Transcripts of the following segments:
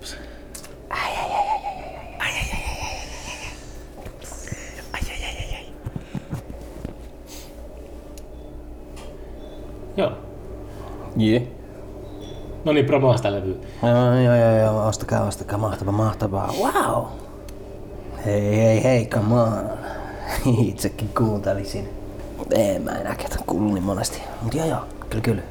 Tups. Joo. Jee. No niin, promoa sitä levyä. Joo, joo, joo, joo, ostakaa, ostakaa, mahtavaa, mahtavaa. Wow! Hei, hei, hei, come on. Itsekin kuuntelisin. Ei, mä enää ketä kuullut niin monesti. Mut joo, joo, kyllä, kyllä.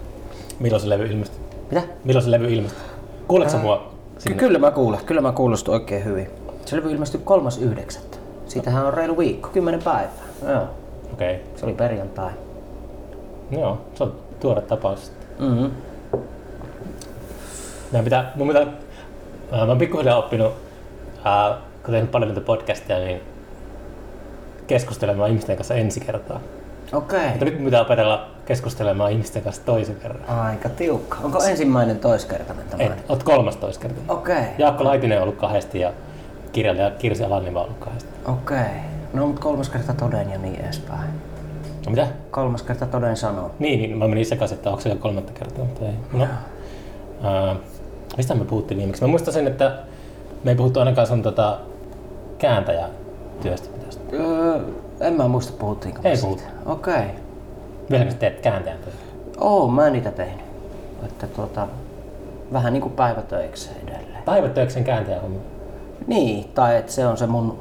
Milloin se levy ilmestyi? Mitä? Milloin se levy ilmestyi? Kuuletko sä mua sinne? kyllä mä kuulen, kyllä mä kuulostin oikein hyvin. Se levy ilmestyi 3.9. Siitähän on reilu viikko, 10 päivää. Joo, Okei. Okay. se oli perjantai. Joo, se on tuore tapaus. Mm-hmm. Meidän pitää, mun pitää, ää, mä oon pikkuhiljaa oppinut, ää, kun tehnyt paljon näitä podcasteja, niin keskustelemaan ihmisten kanssa ensi kertaa. Okei. Mutta nyt mun pitää opetella keskustelemaan ihmisten kanssa toisen kerran. Aika tiukka. Onko ensimmäinen toiskertainen tämä? Et, oot kolmas toiskerta. Okei. Jaakko Laitinen on ollut kahdesti ja kirjailija Kirsi Alanniva on ollut kahdesti. Okei. No mut kolmas kerta toden ja niin edespäin. No mitä? Kolmas kerta toden sanoo. Niin, niin mä menin sekaisin, että onko se jo kolmatta kertaa, mutta ei. No. Ää, mistä me puhuttiin viimeksi? Mä muistan sen, että me ei puhuttu ainakaan sun tota, kääntäjätyöstä. Öö, en mä muista puhuttiinko Ei puhuttu. Okei. Vieläkö teet kääntäjän töitä? Oo, mä en niitä tehnyt. Että tuota, vähän niinku päivätöikseen edelleen. Päivätöiksen kääntäjän homma. Niin, tai että se on se mun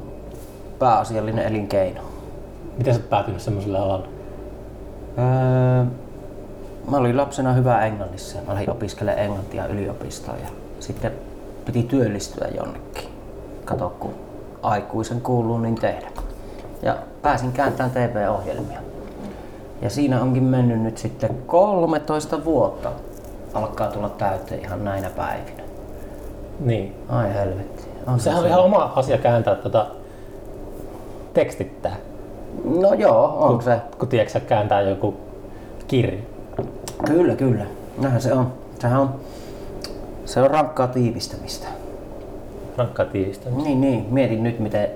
pääasiallinen elinkeino. Miten sä oot päätynyt semmoiselle alalle? Öö, mä olin lapsena hyvä englannissa ja mä lähdin opiskelemaan englantia yliopistoon ja sitten piti työllistyä jonnekin. Kato, kun aikuisen kuuluu niin tehdä. Ja pääsin kääntämään TV-ohjelmia. Ja siinä onkin mennyt nyt sitten 13 vuotta. Alkaa tulla täyteen ihan näinä päivinä. Niin. Ai helvetti. On se Sehän on se. ihan oma asia kääntää tota, tekstittää. No joo, on se. Kun tiedätkö, kääntää joku kirja. Kyllä, kyllä. Näinhän se on. Sehän on, se on rankkaa tiivistämistä. Rankkaa tiivistämistä. Niin, niin. Mietin nyt, miten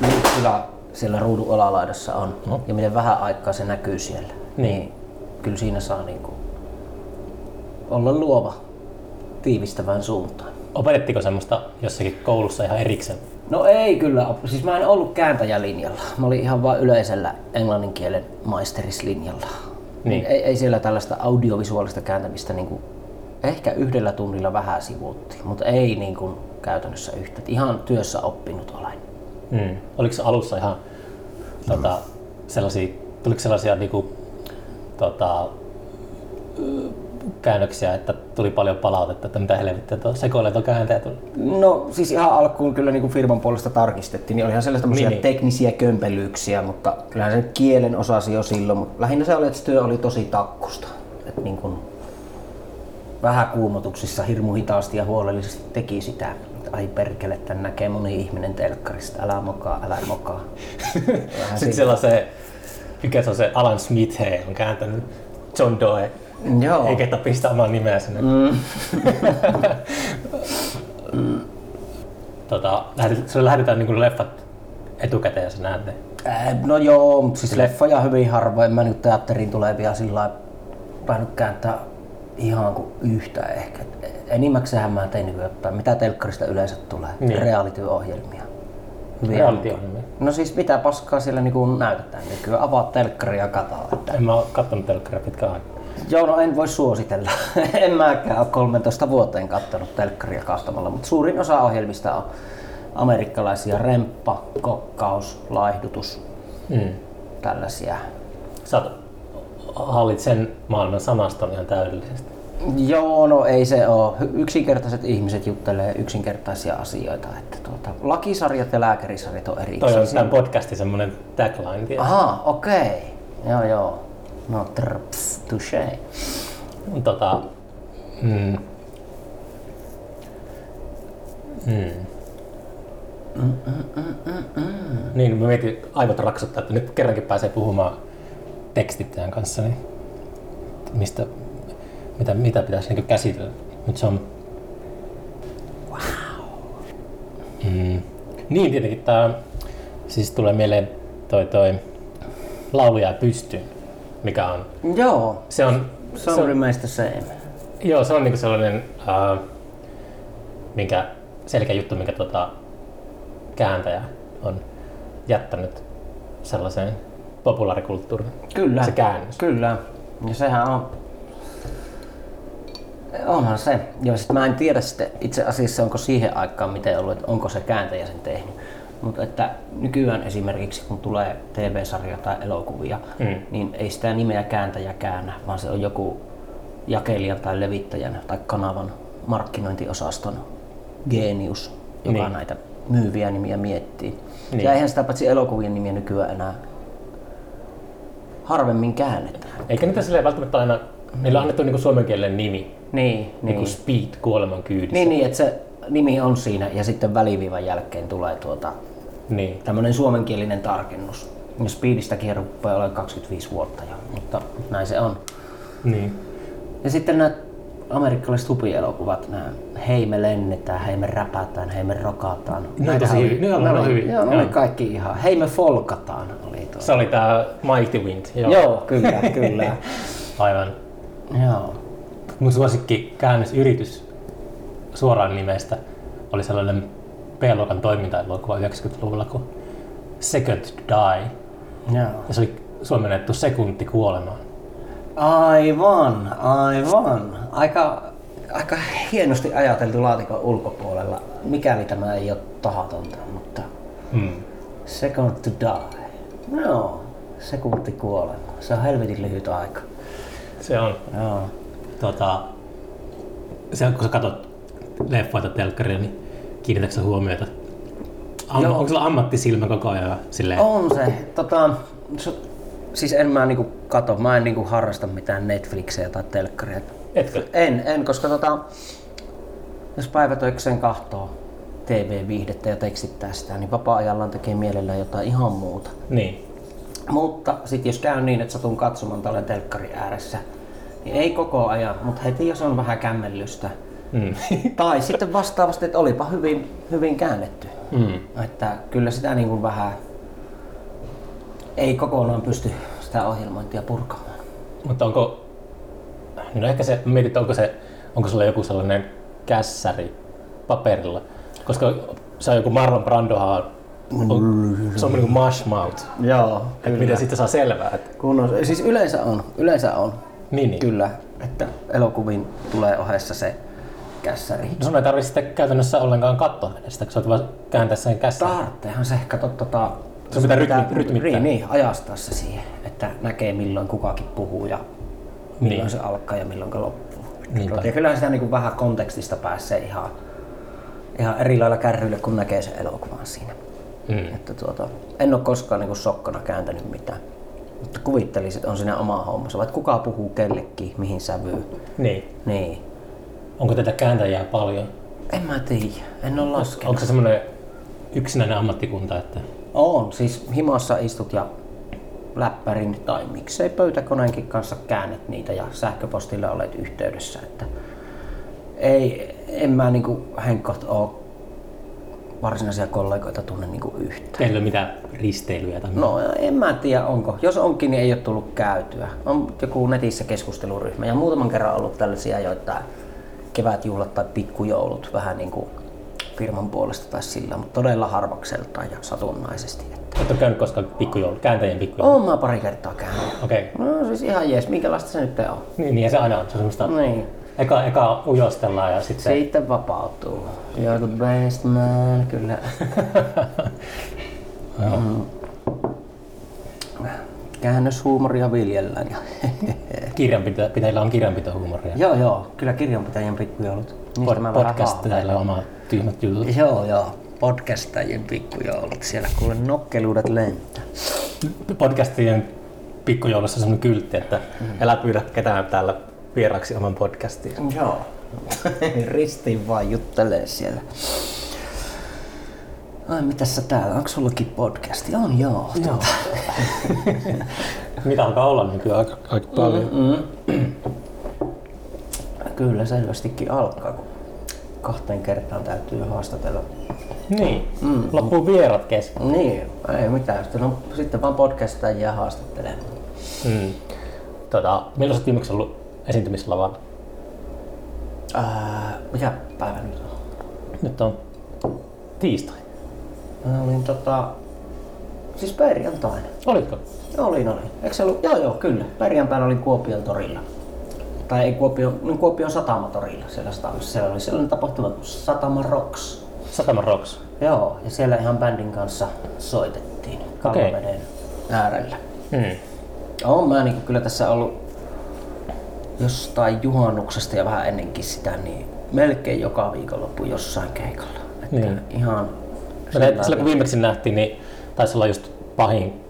Lykkylä siellä ruudun alalaidassa on No. ja miten vähän aikaa se näkyy siellä. Niin. Kyllä siinä saa niinku olla luova tiivistävään suuntaan. Opetettiko semmoista jossakin koulussa ihan erikseen? No ei kyllä. Siis mä en ollut kääntäjälinjalla. Mä olin ihan vain yleisellä englannin kielen maisterislinjalla. Niin. Ei, ei siellä tällaista audiovisuaalista kääntämistä niinku, ehkä yhdellä tunnilla vähän sivuuttiin, mutta ei niinku käytännössä yhtä. Ihan työssä oppinut olen. Mm. Oliko se alussa ihan tota, sellaisia, tuliko sellaisia niinku, tota, käännöksiä, että tuli paljon palautetta, että mitä helvettiä tuo sekoilee tuo kääntäjä tuli. No siis ihan alkuun kyllä niin kuin firman puolesta tarkistettiin, niin olihan tämmöisiä Niin, niin, niin. teknisiä kömpelyyksiä, mutta kyllähän se nyt kielen osasi jo silloin, mutta lähinnä se oli, että se työ oli tosi takkusta. Että niin kuin vähän kuumotuksissa hirmu hitaasti ja huolellisesti teki sitä. Että Ai perkele, tän näkee moni ihminen telkkarista, älä mokaa, älä mokaa. Sitten siellä on se, mikä se on se Alan Smith, he on kääntänyt John Doe, Joo. eikä että pistä omaa nimeä sinne. Mm. tota, sulle lähetetään niin leffat etukäteen ja sä näet ne. Äh, No joo, mutta siis leffoja hyvin harvoin. Mä nyt teatteriin tulevia sillä lailla kääntää ihan kuin yhtä ehkä. Enimmäkseen mä tein nykyään, mitä telkkarista yleensä tulee. Niin. Niin. Reality-ohjelmia. Hyvin Reality-ohjelmia. No siis mitä paskaa siellä niinku näytetään nykyään. Avaat telkkari ja katsoo. Että... En mä oo kattonut telkkaria pitkään aikaa. Joo, no en voi suositella. en mäkään ole 13 vuoteen kattonut telkkaria kahtamalla, mutta suurin osa ohjelmista on amerikkalaisia remppa, kokkaus, laihdutus, Mm. tällaisia. Sä oot- hallit sen maailman sanaston ihan täydellisesti. Joo, no ei se ole. Yksinkertaiset ihmiset juttelee yksinkertaisia asioita. Että tuota, lakisarjat ja lääkärisarjat on Toi on tämän podcastin semmonen tagline. tiedät? Aha, okei. Okay. Joo, joo. No, trps, touché. Tota, mm, mm. Niin, mä mietin aivot raksuttaa, että nyt kerrankin pääsee puhumaan tekstittäjän kanssa, niin mistä, mitä, mitä pitäisi niin käsitellä. Mutta se on... Wow. Mm. Niin, tietenkin tämä siis tulee mieleen toi, toi lauluja pystyyn, mikä on... Joo, Se on, se on remains the same. Joo, se on niinku sellainen, äh, minkä selkeä juttu, minkä tota, kääntäjä on jättänyt sellaiseen populaarikulttuuriin. Kyllä. Se käännös. Kyllä. Ja sehän on... Onhan se. Joo, sit mä en tiedä sitten itse asiassa onko siihen aikaan miten ollut, että onko se kääntäjä sen tehnyt. Mutta että nykyään esimerkiksi kun tulee TV-sarja tai elokuvia, Mm. niin ei sitä nimeä kääntäjä käännä, vaan se on joku jakelijan tai levittäjän tai kanavan markkinointiosaston genius, joka Niin. näitä myyviä nimiä miettii. Niin. Niin. Ja eihän sitä paitsi elokuvien nimiä nykyään enää harvemmin käännetään. Eikä niitä silleen välttämättä aina, niillä on annettu niinku suomenkielinen nimi, Niin, niin. niin. kuin Speed kuoleman kyydissä. Niin, niin, että se nimi on siinä ja sitten väliviivan jälkeen tulee tuota, niin. tämmöinen suomenkielinen tarkennus. Ja Speedistäkin rupeaa olemaan 25 vuotta jo, mutta näin se on. niin. Ja sitten nämä amerikkalaiset hupielokuvat, nämä hei me lennetään, hei me räpätään, hei me rokataan. Ne on tosi hyviä. Ne on- ne oli- hyviä. Joo, ne oli kaikki ihan. Hei me folkataan oli tuo. Se oli tää Mighty Wind. Joo. Joo, kyllä, kyllä. Aivan. Joo. Mun suosikki käännösyritys suoraan nimestä oli sellainen B-luokan toiminta-elokuva 90-luvulla kuin Second to Die. Joo. Ja se oli suomennettu sekunti kuolemaan. Aivan, aivan. Aika, aika hienosti ajateltu laatikon ulkopuolella, mikäli tämä ei ole tahatonta, mutta Mm. second to die. No, sekunti kuolema. Se on helvetin lyhyt aika. Se on. Joo. Tota, se, kun sä katsot leffoita telkkaria, niin kiinnitätkö sä huomiota? Am, onko sulla ammattisilmä koko ajan silleen? On se. Tota, so, siis en mä niinku kato, mä en niinku harrasta mitään Netflixejä tai telkkaria. Etkö? En, en, koska tota, jos päivätöikseen kahtoo TV-viihdettä ja tekstittää sitä, niin vapaa-ajallaan tekee mielellään jotain ihan muuta. Niin. Mutta sitten jos käy niin, että satun katsomaan tällä telkkari ääressä, ei koko ajan, mutta heti jos on vähän kämmellystä. Mm. Tai sitten vastaavasti, että olipa hyvin, hyvin käännetty. mm. Että kyllä sitä niin kuin vähän ei kokonaan pysty sitä ohjelmointia purkamaan. Mutta onko, no ehkä se, mietit, että onko se, onko sulla joku sellainen kässäri paperilla? Koska se on joku Marlon Brandohan on, on, se on niin kuin mush mouth. Joo, Että miten sitten saa selvää, että Kun on, siis yleensä on, yleensä on. Niin, niin. Kyllä, että elokuviin tulee ohessa se kässäri. No sun ei tarvitse sitten käytännössä ollenkaan katsoa sitä, kun sä vaan kääntää sen kässärin. Tartteehan se, kato tota... Se pitää rytmi- rytmittää. Niin, niin, ajastaa se siihen, että näkee milloin kukakin puhuu ja milloin Niin. se alkaa ja milloin loppuu. Niinpä. Ja kyllähän sitä niin kuin vähän kontekstista pääsee ihan, ihan eri lailla kärryille, kun näkee sen elokuvan siinä. Mm. Että tuota, en ole koskaan niin kuin sokkona kääntänyt mitään. Mutta kuvittelisin, että on siinä oma hommansa. Vaikka kuka puhuu kellekin, mihin sävyyn. Niin. Niin. Onko tätä kääntäjää paljon? En mä tiedä. En ole laskenut. Onko se semmoinen yksinäinen ammattikunta, että On. Siis himassa istut ja läppärin tai miksei pöytäkoneenkin kanssa käännet niitä ja sähköpostilla olet yhteydessä. Että ei, en mä niinku henkot oo varsinaisia kollegoita tunne niinku yhtään. teillä ei ole mitään risteilyjä tai No en mä tiedä onko. Jos onkin, niin ei ole tullut käytyä. On joku netissä keskusteluryhmä ja muutaman kerran ollut tällaisia joitain kevätjuhlat tai pikkujoulut vähän niin kuin firman puolesta tai sillä, mutta todella harvakseltaan ja satunnaisesti. Että. Oletko käynyt koskaan pikkujoulu, kääntäjien pikkujoulu? Oon mä pari kertaa käynyt. Okei. Okay. No siis ihan jees, minkälaista se nyt on? Niin, niin, ja se aina on. Se on semmoista, Niin. Eka, eka ujostellaan ja sitten. Sitten vapautuu. You're the best man, kyllä. Joo. Käännöshuumoria viljellään. Ja Kirjanpitäjillä on kirjanpitohuumoria. joo, joo, kyllä kirjanpitäjien pikkujoulut. Niistä Pod- Podcastajilla on omat tyhmät jutut. Joo, joo. Podcastajien pikkujoulut. Siellä kuule nokkeluudet lentää. Podcastien pikkujoulussa on semmoinen kyltti, että Mm. älä pyydä ketään täällä vieraksi oman podcastiin. Joo. Ristiin vaan juttelee siellä. Ai mitäs sä täällä? Onko sullakin podcasti? On joo. Joo. Mitä alkaa olla nykyään aika, aika paljon. Mm. Kyllä selvästikin alkaa, kun kahteen kertaan täytyy haastatella. Niin, mm. loppuu vierat kesken. Niin, ei mitään. Sitten, on, sitten vaan podcastajia haastattelemaan. Mm. Tota, milloin sä viimeksi ollut esiintymislavalla? Ää, mikä päivä nyt on? Nyt on tiistai. Mä olin tota... Siis perjantaina. Olitko? Olin, olin. Eikö se ollut? Joo, joo, kyllä. Perjantaina olin Kuopion torilla. Tai ei Kuopion, niin Kuopion satamatorilla siellä. Siellä oli sellainen tapahtuma kuin Satama Rocks. Satama Rocks. Joo, ja siellä ihan bändin kanssa soitettiin Kallaveden äärellä. Mm. Olen mä niin kyllä tässä ollut jostain juhannuksesta ja vähän ennenkin sitä, niin melkein joka viikonloppu jossain keikalla. Että Niin. Ihan Sillä, kun viimeksi nähtiin, niin taisi olla just pahin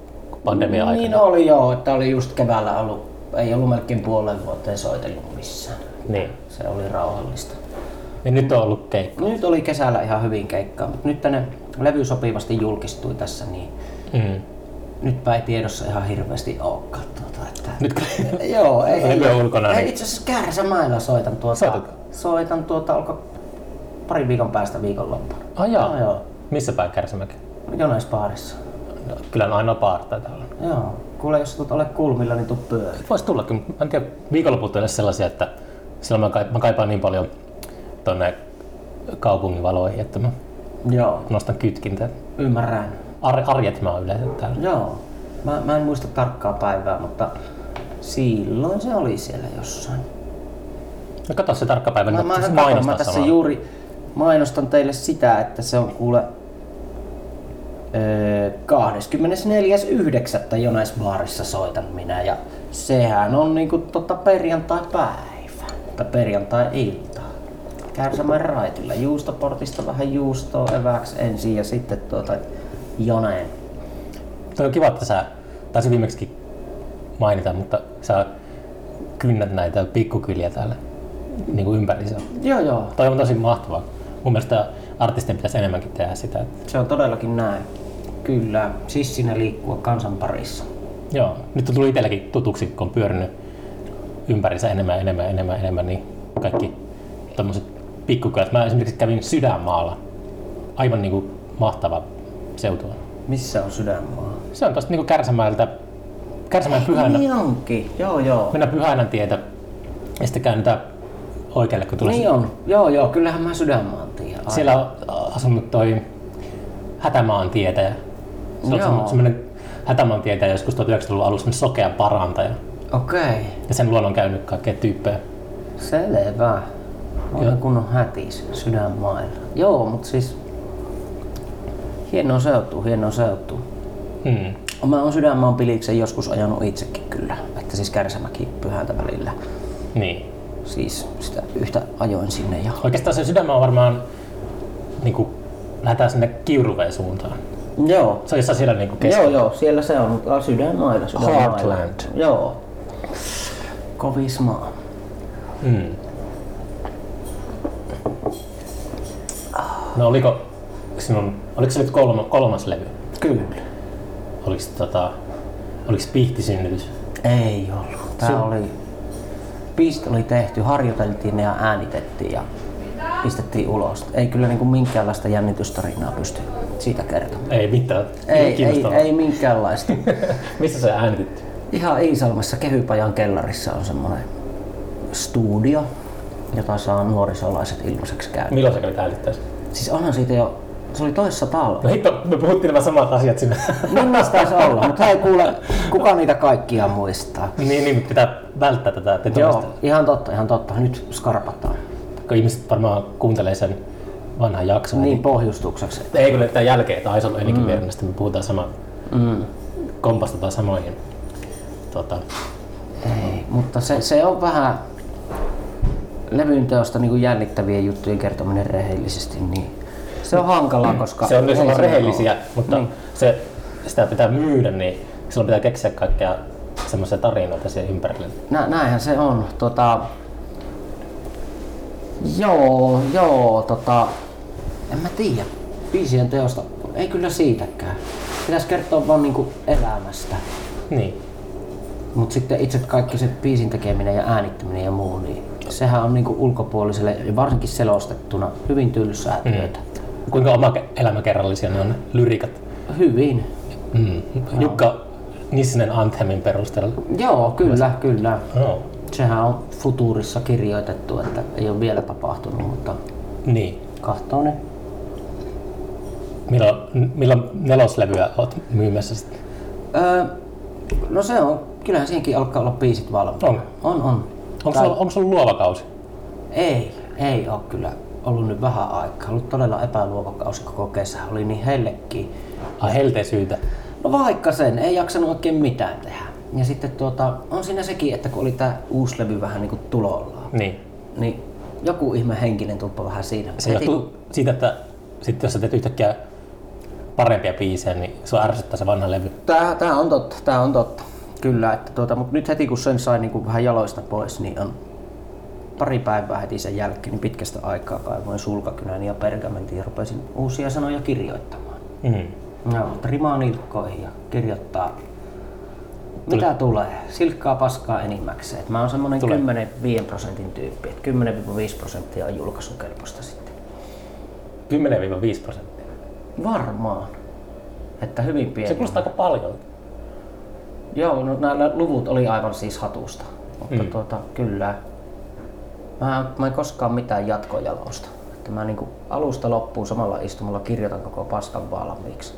pandemia aikana. Niin oli joo, että oli just keväällä ollut, ei ollut melkein puolen vuoteen soitellut missään. Niin. Se oli rauhallista. niin nyt on ollut keikka. Nyt oli kesällä ihan hyvin keikkaa, mutta nyt tänne levy sopivasti julkistui tässä, niin Mm. nytpä ei tiedossa ihan hirveästi olekaan. Että... Nyt Joo, ei, ei, on ulkona, ei, niin- itse asiassa Kärsämäellä soitan tuota. Soitatko? Soitan tuota, alko parin viikon päästä viikonloppuna. Ah. Joo, joo. Missä päin Kärsämäki? Jonaispaarissa. No, kyllä on ainoa baar taitaa olla. Joo. Kuule, jos tulet ole kulmilla, niin tuu pyöri. Voisi tullakin, mutta mä en tiedä, viikonloput on sellaisia, että silloin mä, kaipaan, mä kaipaan niin paljon tonne kaupungin valoihin, että mä Joo, nostan kytkintä. ymmärrän. Ar, arjet mä oon yleensä täällä. Joo. Mä, mä en muista tarkkaa päivää, mutta silloin se oli siellä jossain. No kato se tarkka päivä, Mä, mä, mä, mä, mä tässä samalla. juuri mainostan teille sitä, että se on kuule öö, 24.9. Jonaisbaarissa soitan minä ja sehän on niinku tota perjantai-päivä tai perjantai-ilta. Kärsämän raitilla juustoportista vähän juustoa eväksi ensin ja sitten tuota joneen. Toi on kiva, että sä taisin viimeksikin mainita, mutta sä kynnät näitä pikkukyliä täällä niin kuin ympärissä. Joo joo, Toi on tosi mahtavaa. Mun mielestä artistien pitäisi enemmänkin tehdä sitä. Että, se on todellakin näin. Kyllä, sissinä liikkua kansan parissa. joo, nyt on tullut itselläkin tutuksi, kun on pyörinyt ympärissä enemmän, enemmän, enemmän, enemmän, niin kaikki tommoset pikkukylät. Mä esimerkiksi kävin Sydänmaalla. Aivan niin kuin mahtava seutu on. Missä on sydänmaa? Se on tosta niin kuin Kärsämäeltä, Kärsämäen pyhänä. Niin onkin, joo joo. Mennään Pyhänän tietä ja sitten käännytään oikealle, kun tulee Niin on, joo joo, kyllähän mä sydänmaan tiedän. Siellä on asunut toi Hätämaan tietäjä. Se on Joo. semmo- semmoinen Hätämaan tietäjä joskus 1900-luvun alussa sokea parantaja. Okei, Ja sen luona on käynyt kaikkea tyyppejä. selvä. Olen kunnon hätis sydänmailla. Joo, mutta siis hieno seutu, hieno seutu. Hmm. Mä oon sydänmaan piliksen joskus ajanut itsekin kyllä. Että siis Kärsämäki pyhältä välillä. Niin. Siis sitä yhtä ajoin sinne ja... Oikeastaan se sydämä on varmaan niin kuin, lähdetään sinne Kiuruveen suuntaan. Joo, Se on jossain siellä niin kuin Joo, keskellä. joo, siellä se on, sydänmailla, sydänmailla. Heartland. Joo. Kovis maa. Hmm. No oliko sinun, oliko se nyt kolma, kolmas levy? Kyllä. Oliko, tota, oliko pihtisynnytys? Ei ollut. Tää Se- oli... Biisit oli tehty, harjoiteltiin ne ja äänitettiin ja pistettiin ulos. Ei kyllä niinku minkäänlaista jännitystarinaa pysty siitä kertomaan. Ei mitään. Ei, ei, ei minkäänlaista. Missä se äänitetty? Ihan Iisalmessa Kehypajan kellarissa on semmoinen studio, jota saa nuorisolaiset ilmaiseksi käydä. Milloin sä kävit äänittäessä? Siis onhan siitä jo, se oli toissa No hitto, me puhuttiin nämä samat asiat sinne. Niin niistä taisi olla, mutta hei kuule, kuka niitä kaikkia muistaa? niin, niin, pitää välttää tätä Joo, tetomista. ihan totta, ihan totta. Nyt skarpataan. Kun ihmiset varmaan kuuntelee sen vanhan jakson. Niin pohjustukseksi. Ei kun tämän jälkeen, että Aisalla Elikin mm. me puhutaan sama, Mm. kompastutaan samoihin. Tota, Ei, mutta se, se on vähän levyn teosta niin jännittävien juttujen kertominen rehellisesti, niin se on hankalaa, koska... se on myös olla rehellisiä, ole. mutta Niin. se, sitä pitää myydä, niin silloin pitää keksiä kaikkea semmoisia tarinoita siihen ympärille. Nä, näinhän se on. Tota, joo, joo, tota, en mä tiedä. Biisien teosta, ei kyllä siitäkään. Pitäisi kertoa vaan niinku elämästä. Niin. Mutta sitten itse kaikki se biisin tekeminen ja äänittäminen ja muu, niin sehän on niinku ulkopuoliselle, ja varsinkin selostettuna, hyvin tylsää työtä. Kuinka oma elämäkerrallisia ne on ne lyrikat? Hyvin. Mm. Jukka Nissinen Anthemin perusteella. Joo, kyllä, kyllä. No. Sehän on futuurissa kirjoitettu, että ei ole vielä tapahtunut, mutta Niin. Kahtonen. Milloin, milloin neloslevyä oot myymässä sitten? Öö, no se on, kyllähän siihenkin alkaa olla biisit valmiina. On. On, on. Onko Tai- sulla, onko sulla luova kausi? Ei, ei ole kyllä ollut nyt vähän aikaa. Ollut todella epäluova kausi koko kesä. Oli niin hellekin. Ai helteen syytä. No vaikka sen, ei jaksanut oikein mitään tehdä. Ja sitten tuota, on siinä sekin, että kun oli tää uusi levy vähän niinku tulollaan, Niin. niin joku ihme henkinen tuppa vähän siinä. Se Heti johtuu siitä, että sitten jos sä teet yhtäkkiä parempia biisejä, niin sua ärsyttää se vanha levy. Tää, tää on totta, tää on totta. Kyllä, että tuota, mutta nyt heti kun sen sai niin vähän jaloista pois, niin on pari päivää heti sen jälkeen, niin pitkästä aikaa kaivoin sulkakynän ja pergamentin ja rupesin uusia sanoja kirjoittamaan. Mm. Joo, rimaa nilkkoihin ja kirjoittaa mitä tulee, silkkaa paskaa enimmäkseen. Et mä oon semmonen Tulee. 10-5 prosentin tyyppi, että 10-5 prosenttia on julkaisukelpoista sitten. 10-5 prosenttia. Varmaan. Että hyvin pieni. Se kuulostaa aika paljon. Joo, no nämä luvut oli aivan siis hatusta. Mutta mm. tuota, kyllä. Mä, mä en koskaan mitään jatkojalosta. Että mä niinku alusta loppuun samalla istumalla kirjoitan koko paskan valmiiksi.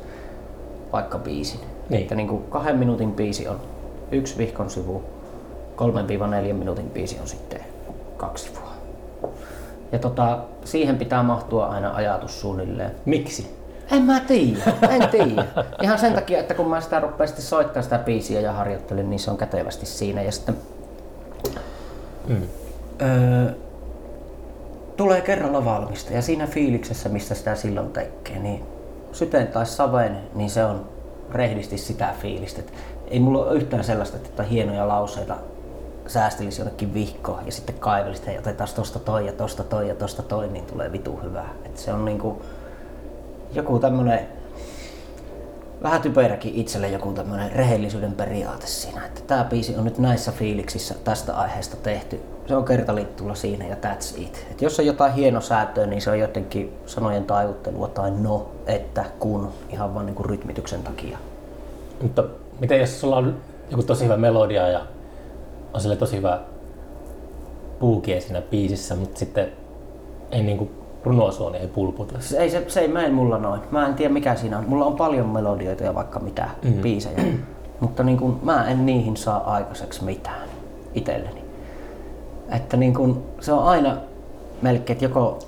Vaikka biisin. Niin. Että niinku kahden minuutin biisi on yksi vihkon sivu, 3-4 minuutin biisi on sitten kaksi sivua. Ja tota, siihen pitää mahtua aina ajatus suunnilleen. Miksi? En mä tiedä, en tiedä. Ihan sen takia, että kun mä sitä rupean sitten soittaa sitä biisiä ja harjoittelen, niin se on kätevästi siinä. Ja sitten Mm. Öö, tulee kerralla valmista ja siinä fiiliksessä, mistä sitä silloin tekee, niin syteen tai saven, niin se on rehdisti sitä fiilistä. Et ei mulla ole yhtään sellaista, että hienoja lauseita säästelisi jonnekin vihkoon ja sitten kaivelisi, että otetaan tosta toi ja tosta toi ja tosta toi, niin tulee vitu hyvää. Et se on niinku joku tämmönen vähän typeräkin itselle joku tämmönen rehellisyyden periaate siinä, että tämä biisi on nyt näissä fiiliksissä tästä aiheesta tehty. Se on kertaliittulla siinä ja that's it. Et jos on jotain hienosäätöä, niin se on jotenkin sanojen taivuttelua tai no, että, kun, ihan vaan niinku rytmityksen takia. Mutta miten jos sulla on joku tosi hyvä melodia ja on sille tosi hyvä puukie siinä biisissä, mutta sitten ei niinku runosuoni ei pulputa. Siis ei se, se ei mene mulla noin. Mä en tiedä mikä siinä on. Mulla on paljon melodioita ja vaikka mitä mm. biisejä. Mutta niin kun, mä en niihin saa aikaiseksi mitään itselleni. Että niin kun, se on aina melkein, että joko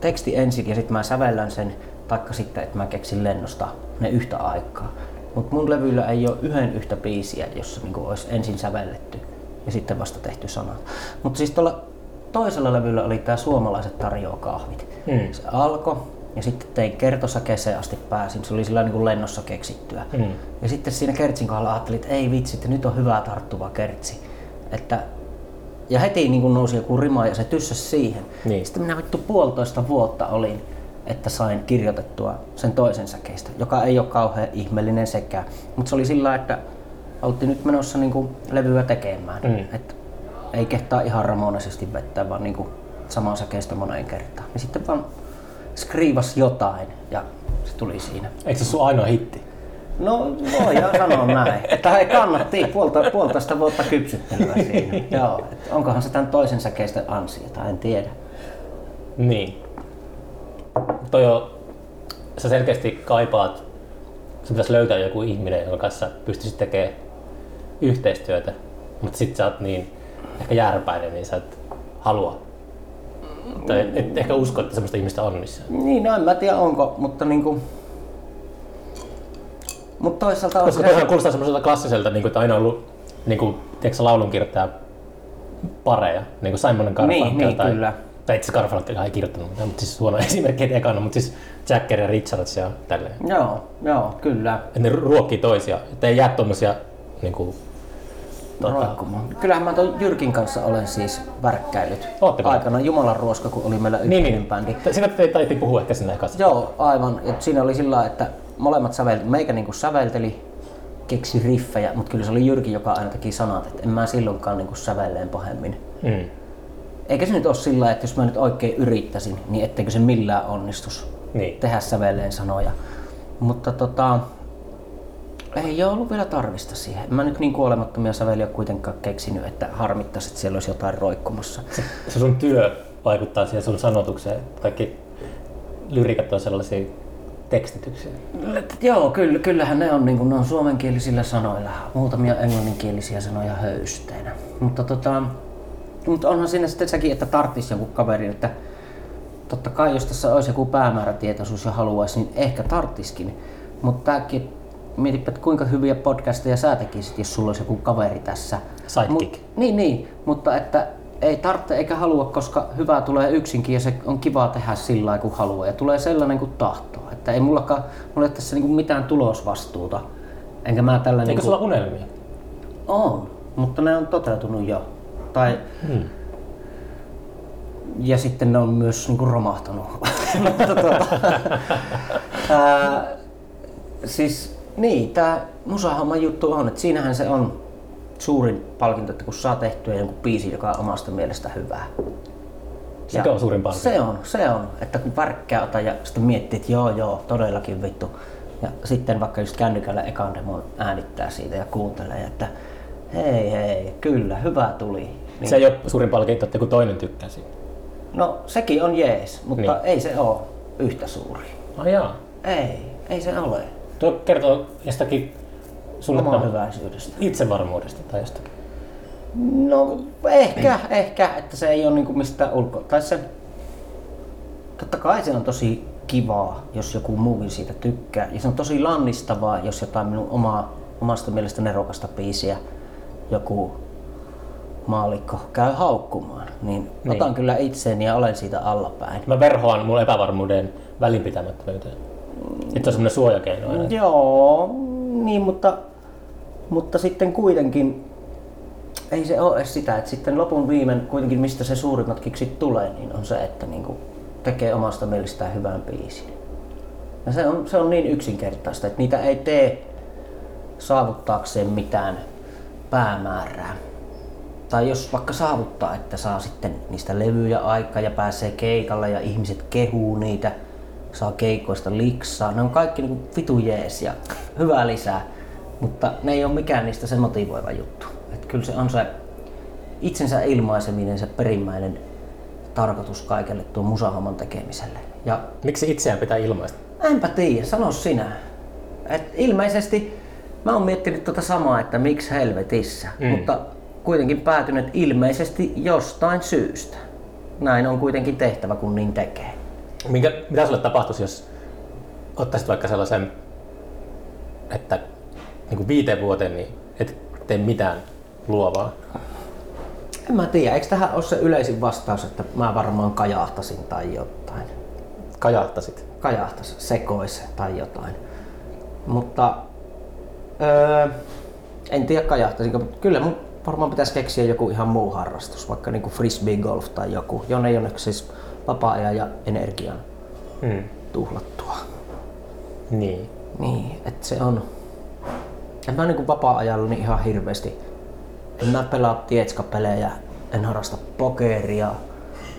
teksti ensin ja sitten mä sävellän sen, taikka sitten, että mä keksin lennosta ne yhtä aikaa. Mutta mun levyllä ei ole yhden yhtä biisiä, jossa niin olisi ensin sävelletty ja sitten vasta tehty sanat. Mutta siis tuolla toisella levyllä oli tämä Suomalaiset tarjoaa kahvit. Mm. Se alkoi ja sitten tein kertosäkeeseen asti pääsin. Se oli sillä niin kuin lennossa keksittyä. Mm. Ja sitten siinä kertsin kohdalla ajattelin, että ei vitsi, että nyt on hyvä tarttuva kertsi. Että ja heti niin kuin nousi joku rima ja se tyssäsi siihen. Niin. Sitten minä vittu puolitoista vuotta olin, että sain kirjoitettua sen toisen säkeistä, joka ei ole kauhean ihmeellinen sekään. Mutta se oli sillä, että oltiin nyt menossa niin kuin levyä tekemään. Mm. Et ei kehtaa ihan ramonaisesti vettää, vaan niin kuin samaa säkeistä moneen kertaan. Ja sitten vaan skriivas jotain ja se tuli siinä. Eikö se sun ainoa hitti? No voidaan sanoa näin. Että ei kannatti puolta, puolitoista vuotta kypsyttelyä siinä. Joo, et onkohan se tämän toisen säkeistä ansiota, en tiedä. Niin. Toi on, sä selkeästi kaipaat, sun pitäisi löytää joku ihminen, jonka kanssa pystyisit tekemään yhteistyötä, mutta sit sä oot niin ehkä jääräpäinen, niin sä et halua. Tai et, et ehkä usko, että semmoista ihmistä on missä. Niin, no en mä tiedä onko, mutta niinku... Mutta toisaalta on Koska se... toihan kuulostaa semmoiselta klassiselta, niin kuin, että aina on ollut niin kuin, tiedätkö, laulunkirjoittaja pareja, niin kuin Simon Garfunkel Niin, niin, tai, kyllä. tai itse Garfunkel ei kirjoittanut mitään, mutta siis huono esimerkki ekana, mutta siis Jacker ja Richards ja tälleen. Joo, joo, kyllä. Että ne ruokkii toisia, että ei jää tommosia niin kuin, tota, Roikkumaan. Kyllähän mä ton Jyrkin kanssa olen siis värkkäillyt. Ootteko? Aikana Jumalan ruoska, kun oli meillä niin, yhteinen niin. bändi. Siinä te taittiin puhua ehkä sinne kanssa. Joo, aivan. Et siinä oli sillä että molemmat sävelteli. Meikä niinku sävelteli, keksi riffejä, mutta kyllä se oli Jyrki, joka aina teki sanat. Et en mä silloinkaan niinku sävelleen pahemmin. Mm. Eikä se nyt ole sillä että jos mä nyt oikein yrittäisin, niin etteikö se millään onnistus Niin. tehdä sävelleen sanoja. Mutta tota, ei ole ollut vielä tarvista siihen. En mä nyt niin kuolemattomia säveliä kuitenkaan keksinyt, että harmittaisi, että siellä olisi jotain roikkumassa. Se sun työ vaikuttaa siihen sun sanotukseen. Kaikki lyrikat on sellaisia tekstityksiä? Joo, kyllä, kyllähän ne on, niin kuin, ne on suomenkielisillä sanoilla, muutamia englanninkielisiä sanoja höysteenä. Mutta, tota, mutta onhan siinä sitten sekin, että tarttis joku kaveri, että totta kai jos tässä olisi joku päämäärätietoisuus ja haluaisi, niin ehkä tarttiskin. Mutta tämäkin, mietipä, että kuinka hyviä podcasteja sä tekisit, jos sulla olisi joku kaveri tässä. Sidekick. Mut, niin, niin, mutta että ei tarvitse eikä halua, koska hyvää tulee yksinkin ja se on kiva tehdä sillä lailla, kun haluaa. Ja tulee sellainen kuin tahtoo. Että ei mullakaan, mulla ei tässä niinku mitään tulosvastuuta. Enkä mä tällä Eikö niinku... sulla unelmia? On, mutta ne on toteutunut jo. Tai... Hmm. Ja sitten ne on myös niinku romahtanut. mutta tuota, ää, siis niin, tää musahomman juttu on, että siinähän se on suurin palkinto, että kun saa tehtyä jonkun biisin, joka on omasta mielestä hyvää. Sekö on suurin palkinto? Se on, se on. Että kun värkkää ota ja sitten miettii, että joo joo, todellakin vittu. Ja sitten vaikka just kännykällä ekan demon äänittää siitä ja kuuntelee, että hei hei, kyllä, hyvä tuli. Niin, Se ei ole suurin palkinto, että joku toinen tykkää siitä. No sekin on jees, mutta Niin. ei se ole yhtä suuri. Ai jaa. Ei, ei se ole. Tuo kertoo jostakin Oman suunnattoman hyväisyydestä. itsevarmuudesta tai jostakin. No ehkä, ehkä, että se ei ole niinku mistään ulko... Tai se... Totta kai se on tosi kivaa, jos joku muukin siitä tykkää. Ja se on tosi lannistavaa, jos jotain minun omaa, omasta mielestä nerokasta biisiä joku maalikko käy haukkumaan. Niin, Niin. niin. otan kyllä itseeni ja olen siitä allapäin. Mä verhoan mun epävarmuuden välinpitämättömyyteen. Että on semmonen suojakeino aina. Joo, niin, mutta, mutta sitten kuitenkin ei se ole edes sitä, että sitten lopun viimein kuitenkin mistä se suurimmat kiksit tulee, niin on se, että niinku tekee omasta mielestään hyvän biisin. Ja se on, se on niin yksinkertaista, että niitä ei tee saavuttaakseen mitään päämäärää. Tai jos vaikka saavuttaa, että saa sitten niistä levyjä aikaa ja pääsee keikalle ja ihmiset kehuu niitä, saa keikoista liksaa. Ne on kaikki niinku vitu jees ja hyvää lisää. Mutta ne ei ole mikään niistä se motivoiva juttu. Et kyllä se on se itsensä ilmaiseminen, se perimmäinen tarkoitus kaikelle tuo musahomman tekemiselle. Ja Miksi itseään pitää ilmaista? enpä tiedä, sano sinä. Et ilmeisesti mä oon miettinyt tuota samaa, että miksi helvetissä, mm. mutta kuitenkin päätynyt ilmeisesti jostain syystä. Näin on kuitenkin tehtävä, kun niin tekee. Minkä, mitä sulle tapahtuisi, jos ottaisit vaikka sellaisen, että niin kuin viiteen vuoteen niin et tee mitään luovaa? En mä tiedä, eikö tähän ole se yleisin vastaus, että mä varmaan kajahtasin tai jotain. Kajahtasit. Kajahtasin, sekois tai jotain. Mutta öö, en tiedä kajahtaisinko, mutta kyllä mun varmaan pitäisi keksiä joku ihan muu harrastus, vaikka niinku frisbee golf tai joku, jonne ole siis vapaa-ajan ja energian Hmm. tuhlattua. Niin. Niin, että se on. En mä niinku vapaa-ajalla niin ihan hirveästi. En mä pelaa tietskapelejä, en harrasta pokeria,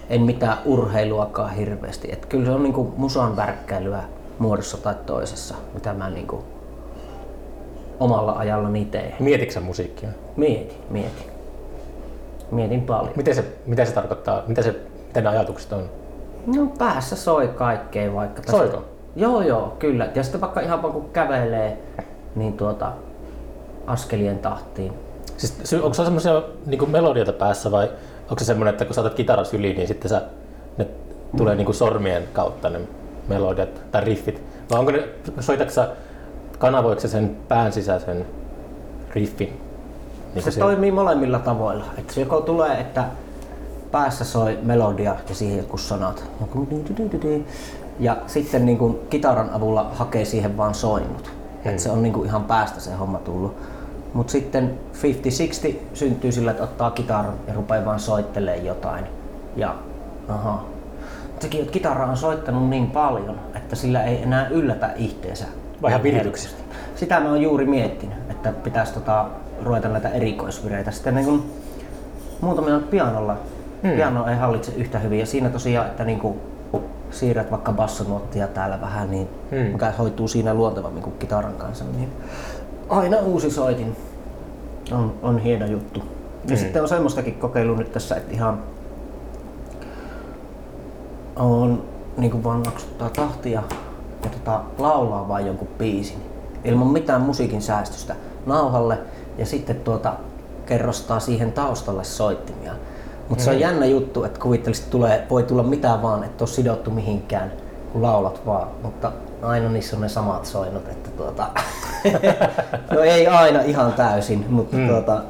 en mitään urheiluakaan hirveästi. Et kyllä se on niinku musan värkkäilyä muodossa tai toisessa, mitä mä niinku omalla ajallani teen. Mietitkö sä musiikkia? Mietin, mietin. Mietin paljon. Miten se, mitä se tarkoittaa? Mitä, se, mitä ne ajatukset on? No päässä soi kaikkea vaikka. tästä- Soiko? Joo joo, kyllä. Ja sitten vaikka ihan vaan kun kävelee, niin tuota askelien tahtiin. Siis onko se semmoisia niin melodioita päässä vai onko se semmoinen, että kun saatat kitaras yli, niin sitten sä, ne tulee niin kuin sormien kautta ne melodiat tai riffit? Vai onko ne, soitatko sä sen pään sisäisen riffin? Niin Se toimii molemmilla tavoilla. Että se joko tulee, että päässä soi melodia ja siihen jotkut sanat. Ja sitten niin kuin kitaran avulla hakee siihen vaan soinnut. Hmm. Et se on niin kuin ihan päästä se homma tullut. Mutta sitten 50-60 syntyy sillä, että ottaa kitaran ja rupeaa vaan soittelemaan jotain. Ja aha. Sekin, että kitara on soittanut niin paljon, että sillä ei enää yllätä itteensä. Virityksistä? helposti. Sitä mä oon juuri miettinyt, että pitäisi tota, ruveta näitä erikoisvireitä. Sitten niin kun muutamilla pianolla, Hmm. piano ei hallitse yhtä hyvin ja siinä tosiaan, että niin kun siirrät vaikka bassonuottia täällä vähän, niin Hmm. hmm. mikä hoituu siinä luontevammin kuin kitaran kanssa, niin aina uusi soitin on, on hieno juttu. Ja Hmm. sitten on semmoistakin kokeilu nyt tässä, että ihan on niin kuin vaan naksuttaa tahtia ja tota, laulaa vaan jonkun biisin ilman mitään musiikin säästystä nauhalle ja sitten tuota, kerrostaa siihen taustalle soittimia. Mutta se on jännä juttu, että kuvittelisit, tulee, voi tulla mitä vaan, että ole sidottu mihinkään, kun laulat vaan. Mutta aina niissä on ne samat soinut, että tuota, no ei aina ihan täysin, mutta mm. tuota,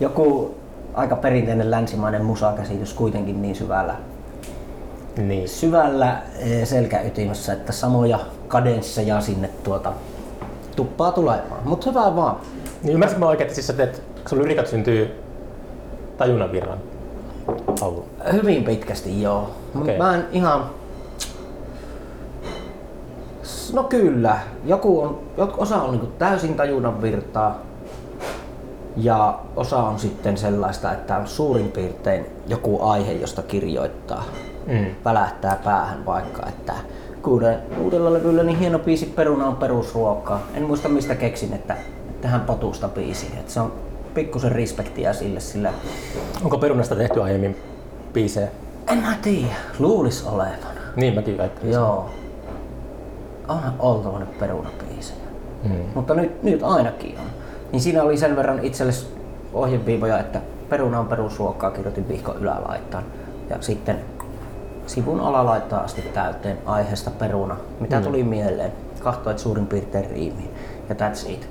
joku aika perinteinen länsimainen musakäsitys kuitenkin niin syvällä, Niin. syvällä eh, selkäytimessä, että samoja kadensseja sinne tuota, tuppaa tulemaan. Mutta hyvä vaan. Niin ymmärsitkö mä oikein, että siis sä teet, sun lyrikat syntyy tajunnan virran avulla? Hyvin pitkästi joo. Okei. Mä en ihan... No kyllä. Joku on, joku- osa on niinku täysin tajunnan virtaa. Ja osa on sitten sellaista, että on suurin piirtein joku aihe, josta kirjoittaa. Mm. Välähtää päähän vaikka, että kuuden, uudella levyllä niin hieno biisi Peruna on perusruokaa. En muista mistä keksin, että tähän potusta biisiin. Et se on pikkusen respektiä sille, sillä Onko perunasta tehty aiemmin biisejä? en mä tiedä, luulis olevan. Niin mäkin väittäisin. Joo. Onhan oltava nyt perunabiisejä. Mm. Mutta nyt, nyt ainakin on. Niin siinä oli sen verran itselle ohjeviivoja, että peruna on perusruokaa, kirjoitin vihko ylälaittaan. Ja sitten sivun alalaittaa asti täyteen aiheesta peruna. Mitä Mm. tuli mieleen? Kahtoit suurin piirtein riimiin. Ja that's it.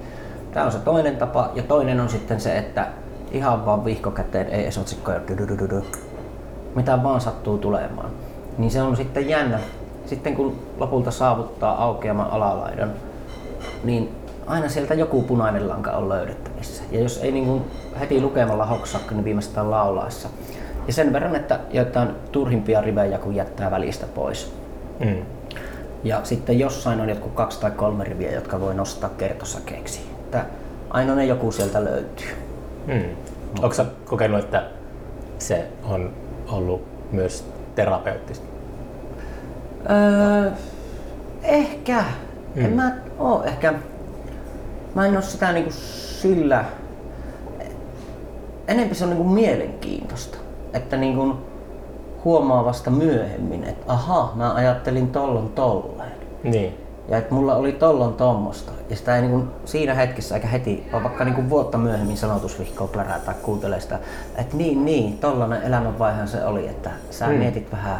Tämä on se toinen tapa. Ja toinen on sitten se, että ihan vaan vihko käteen, ei edes otsikkoja. Mitä vaan sattuu tulemaan. Niin se on sitten jännä. Sitten kun lopulta saavuttaa aukeaman alalaidan, niin aina sieltä joku punainen lanka on löydettävissä. Ja jos ei niin kuin heti lukemalla hoksaa, niin viimeistään laulaessa. Ja sen verran, että jotain turhimpia rivejä kun jättää välistä pois. Mm. Ja sitten jossain on jotkut kaksi tai kolme riviä, jotka voi nostaa kertosäkeeksi. Että aina ne joku sieltä löytyy. Mm. Onko sä kokenut, että se on ollut myös terapeuttista? Öö, ehkä. Mm. En mä oo ehkä. Mä en oo sitä niinku sillä... Enempi se on niinku mielenkiintoista. Että niinku huomaa vasta myöhemmin, että aha, mä ajattelin tollon tolleen. Niin. Ja että mulla oli tollon tommosta. Ja sitä ei niinku siinä hetkessä eikä heti, vaan vaikka niinku vuotta myöhemmin sanotusvihkoa plärää tai kuuntelee sitä, että niin, niin, tollanen elämänvaihe se oli, että sä Mm. mietit vähän,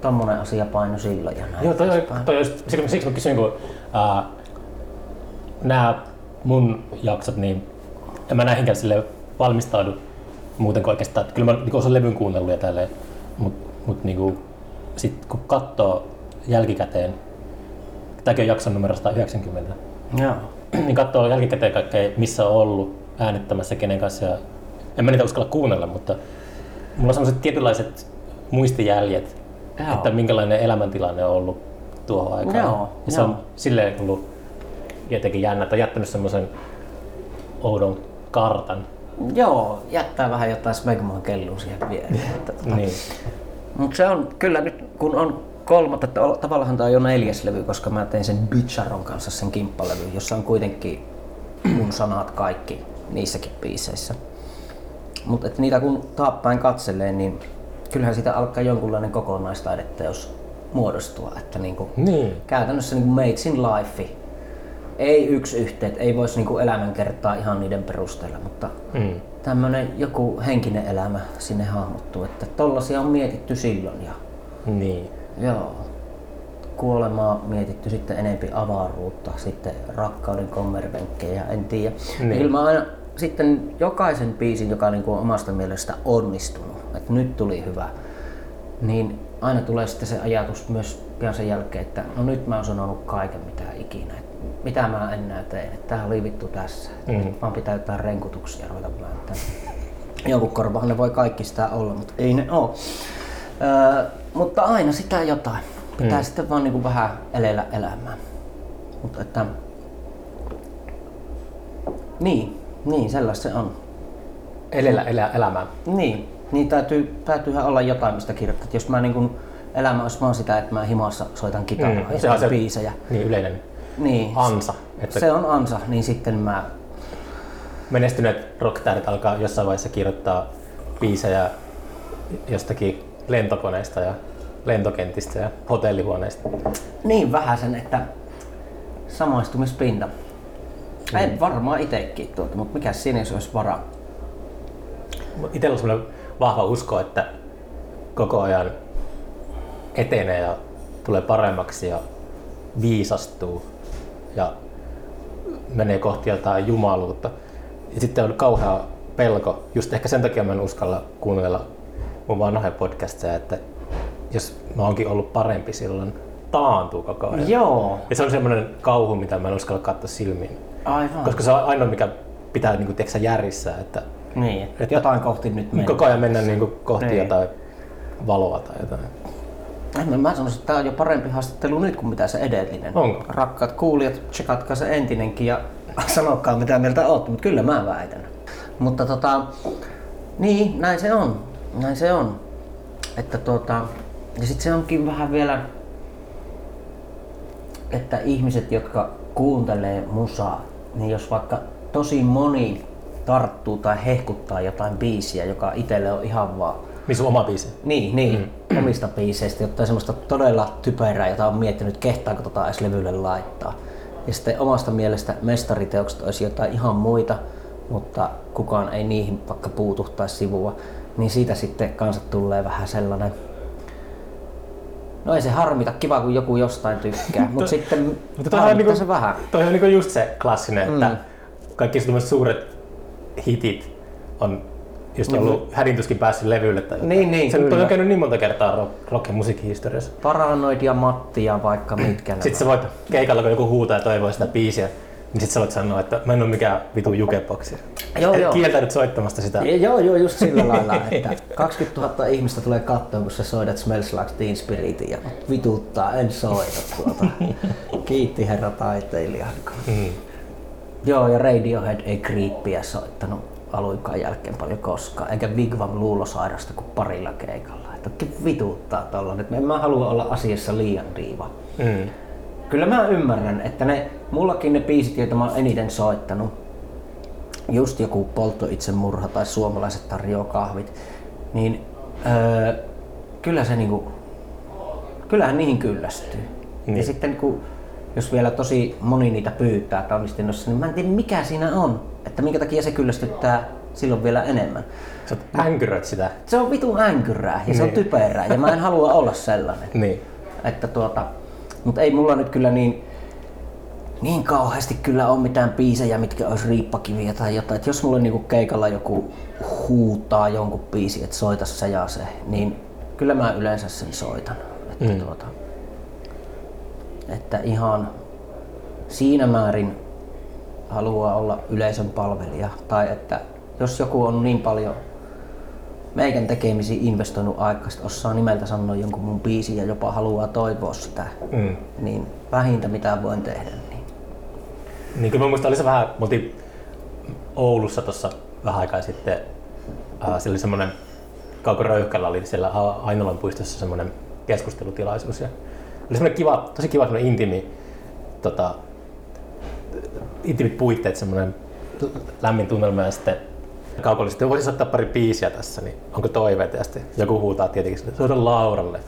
tommonen asia paino silloin ja näin. Joo, toi, edespäin. toi, just- siksi, siksi mä kysyin, kun ää, nämä mun jaksot, niin en mä näihinkään sille valmistaudu muuten kuin oikeastaan. Että Kyllä mä niin osan levyn kuunnellut ja tälleen, mutta mut, niin sit kun katsoo jälkikäteen, tämäkin on jakson numero 190, Joo. niin katsoo jälkikäteen kaikkea, missä on ollut äänittämässä kenen kanssa. Ja en mä niitä uskalla kuunnella, mutta mulla on sellaiset tietynlaiset muistijäljet, Joo. että minkälainen elämäntilanne on ollut tuohon aikaan. Joo, ja se on silleen ollut jotenkin jännä, että on jättänyt semmoisen oudon kartan. Joo, jättää vähän jotain smegmaa kellua siihen. Että tota- Niin. Mutta se on kyllä nyt, kun on kolmatta, että tavallaan tämä on jo neljäs levy, koska mä tein sen Bicharon kanssa sen kimppalevy, jossa on kuitenkin mun sanat kaikki niissäkin biiseissä. Mutta niitä kun taappäin katselee, niin kyllähän siitä alkaa jonkunlainen kokonaistaideteos muodostua. Että niinku, Niin. käytännössä niinku Matesin life. Ei yksi yhteet, ei voisi niinku elämänkertaa ihan niiden perusteella, mutta Mm. tämmönen joku henkinen elämä sinne hahmottuu, että tollasia on mietitty silloin ja Niin. Joo. Kuolemaa mietitty sitten enempi avaruutta, sitten rakkauden kommervenkkejä, en tiedä. Niin. Niin. Kyllä mä aina sitten jokaisen biisin, joka on omasta mielestä onnistunut, että nyt tuli hyvä, niin aina tulee sitten se ajatus myös pian sen jälkeen, että no nyt mä oon sanonut kaiken mitä ikinä, että mitä mä enää teen, että tää oli vittu tässä, että Mhm. nyt vaan pitää jotain renkutuksia ruveta vääntää. Jonkun korvahan ne voi kaikki sitä olla, mutta ei ne oo. Öö, mutta aina sitä jotain. Pitää Mm. sitten vaan niinku vähän elellä elämää. Mutta että... Niin, niin sellaista se on. Elellä elää elämää. Niin, niin täytyy, täytyyhän olla jotain, mistä kirjoittaa. Jos mä niin kun, elämä olisi vaan sitä, että mä himassa soitan kitaraa Mm, ja se on se- biisejä. Niin yleinen Niin, ansa. Että se on ansa, niin sitten mä... menestyneet rocktähdet alkaa jossain vaiheessa kirjoittaa biisejä jostakin lentokoneesta ja lentokentistä ja hotellihuoneista. Niin vähän sen, että samaistumispinta. Mm. En varmaan itsekin tuota, mutta mikä siinä jos olisi varaa? Itsellä on sellainen vahva usko, että koko ajan etenee ja tulee paremmaksi ja viisastuu ja menee kohti jotain jumaluutta. Ja sitten on kauhea pelko, just ehkä sen takia mä en uskalla kuunnella mun vanhoja podcasteja, että jos mä oonkin ollut parempi silloin, taantuu koko ajan. Joo. Ja se on semmoinen kauhu, mitä mä en uskalla katsoa silmiin. Aivan. Koska se on ainoa, mikä pitää niin kuin, järjissä. Että, niin, että, että jotain kohti nyt mennään. Koko ajan mennään niin kuin, kohti niin. jotain valoa tai jotain. No, mä sanoisin, että tämä on jo parempi haastattelu nyt kuin mitä se edellinen. Onko? Rakkaat kuulijat, tsekatkaa se entinenkin ja sanokaa mitä mieltä olette, mutta kyllä mä väitän. Mutta tota, niin, näin se on. Näin se on. Että tota, ja sitten se onkin vähän vielä, että ihmiset, jotka kuuntelee musaa, niin jos vaikka tosi moni tarttuu tai hehkuttaa jotain biisiä, joka itselle on ihan vaan niin sun oma biisi? Niin, niin mm. omista biiseistä, jotta semmoista todella typerää, jota on miettinyt, kehtaanko tota edes levylle laittaa. Ja sitten omasta mielestä mestariteokset olisi jotain ihan muita, mutta kukaan ei niihin vaikka puutu tai sivua. Niin siitä sitten kanssa tulee vähän sellainen, No ei se harmita, kiva kun joku jostain tykkää, mutta sitten mutta toi on niinku, se vähän. Toi on niinku just se klassinen, että mm. kaikki suuret hitit on just ollut mm-hmm. hädintyskin päässyt levylle tai jotain. Niin, niin, Se kyllä. on käynyt niin monta kertaa rock, rock- ja musiikkihistoriassa. Paranoid ja Matti ja vaikka mitkä. Sitten sä voit keikalla, kun joku huutaa ja toivoo sitä biisiä, niin sit sä voit sanoa, että mä en ole mikään vitu jukeboksi. Joo, joo. Kieltäydyt soittamasta sitä. Ja, joo, joo, just sillä lailla, että 20 000 ihmistä tulee katsoa, kun sä soitat Smells Like Teen Spirit ja vituttaa, en soita tuota. Kiitti herra taiteilija. Mm. Joo, ja Radiohead ei kriippiä soittanut aluikaan jälkeen paljon koskaan, eikä Wigwam luulosairasta kuin parilla keikalla. Että vituttaa tollanen, että en mä halua olla asiassa liian diiva. Mm. Kyllä mä ymmärrän, että ne, mullakin ne biisit, joita mä oon eniten soittanut, just joku poltto murha tai suomalaiset tarjoaa kahvit, niin öö, kyllä se niinku, kyllähän niihin kyllästyy. Niin. Ja sitten kun jos vielä tosi moni niitä pyytää talvistinnossa, niin mä en tiedä mikä siinä on, että minkä takia se kyllästyttää silloin vielä enemmän. Sä änkyrät sitä. Se on vitun änkyrää ja niin. se on niin. typerää ja mä en halua olla sellainen. niin. Että tuota, mutta ei mulla nyt kyllä niin, niin kauheasti kyllä on mitään biisejä, mitkä olisi riippakiviä tai jotain. Et jos mulla niinku keikalla joku huutaa jonkun biisi, että soita se ja se, niin kyllä mä yleensä sen soitan. Että mm. tuota, että ihan siinä määrin haluaa olla yleisön palvelija. Tai että jos joku on niin paljon meikän tekemisiin investoinut aikaa, että osaa nimeltä sanoa jonkun mun biisin ja jopa haluaa toivoa sitä, mm. niin vähintä mitä voin tehdä. Niin, niin kyllä mä muistan, oli se vähän, me Oulussa tuossa vähän aikaa sitten, äh, siellä oli semmoinen Kauko Röyhkällä oli siellä Ainolan puistossa semmoinen keskustelutilaisuus ja oli semmoinen kiva, tosi kiva semmoinen intimi, tota, intimit puitteet, semmoinen lämmin tunnelma ja sitten kaupallisesti voisi ottaa pari biisiä tässä, niin onko toiveita? Ja sitten joku huutaa tietenkin, että soita Lauralle.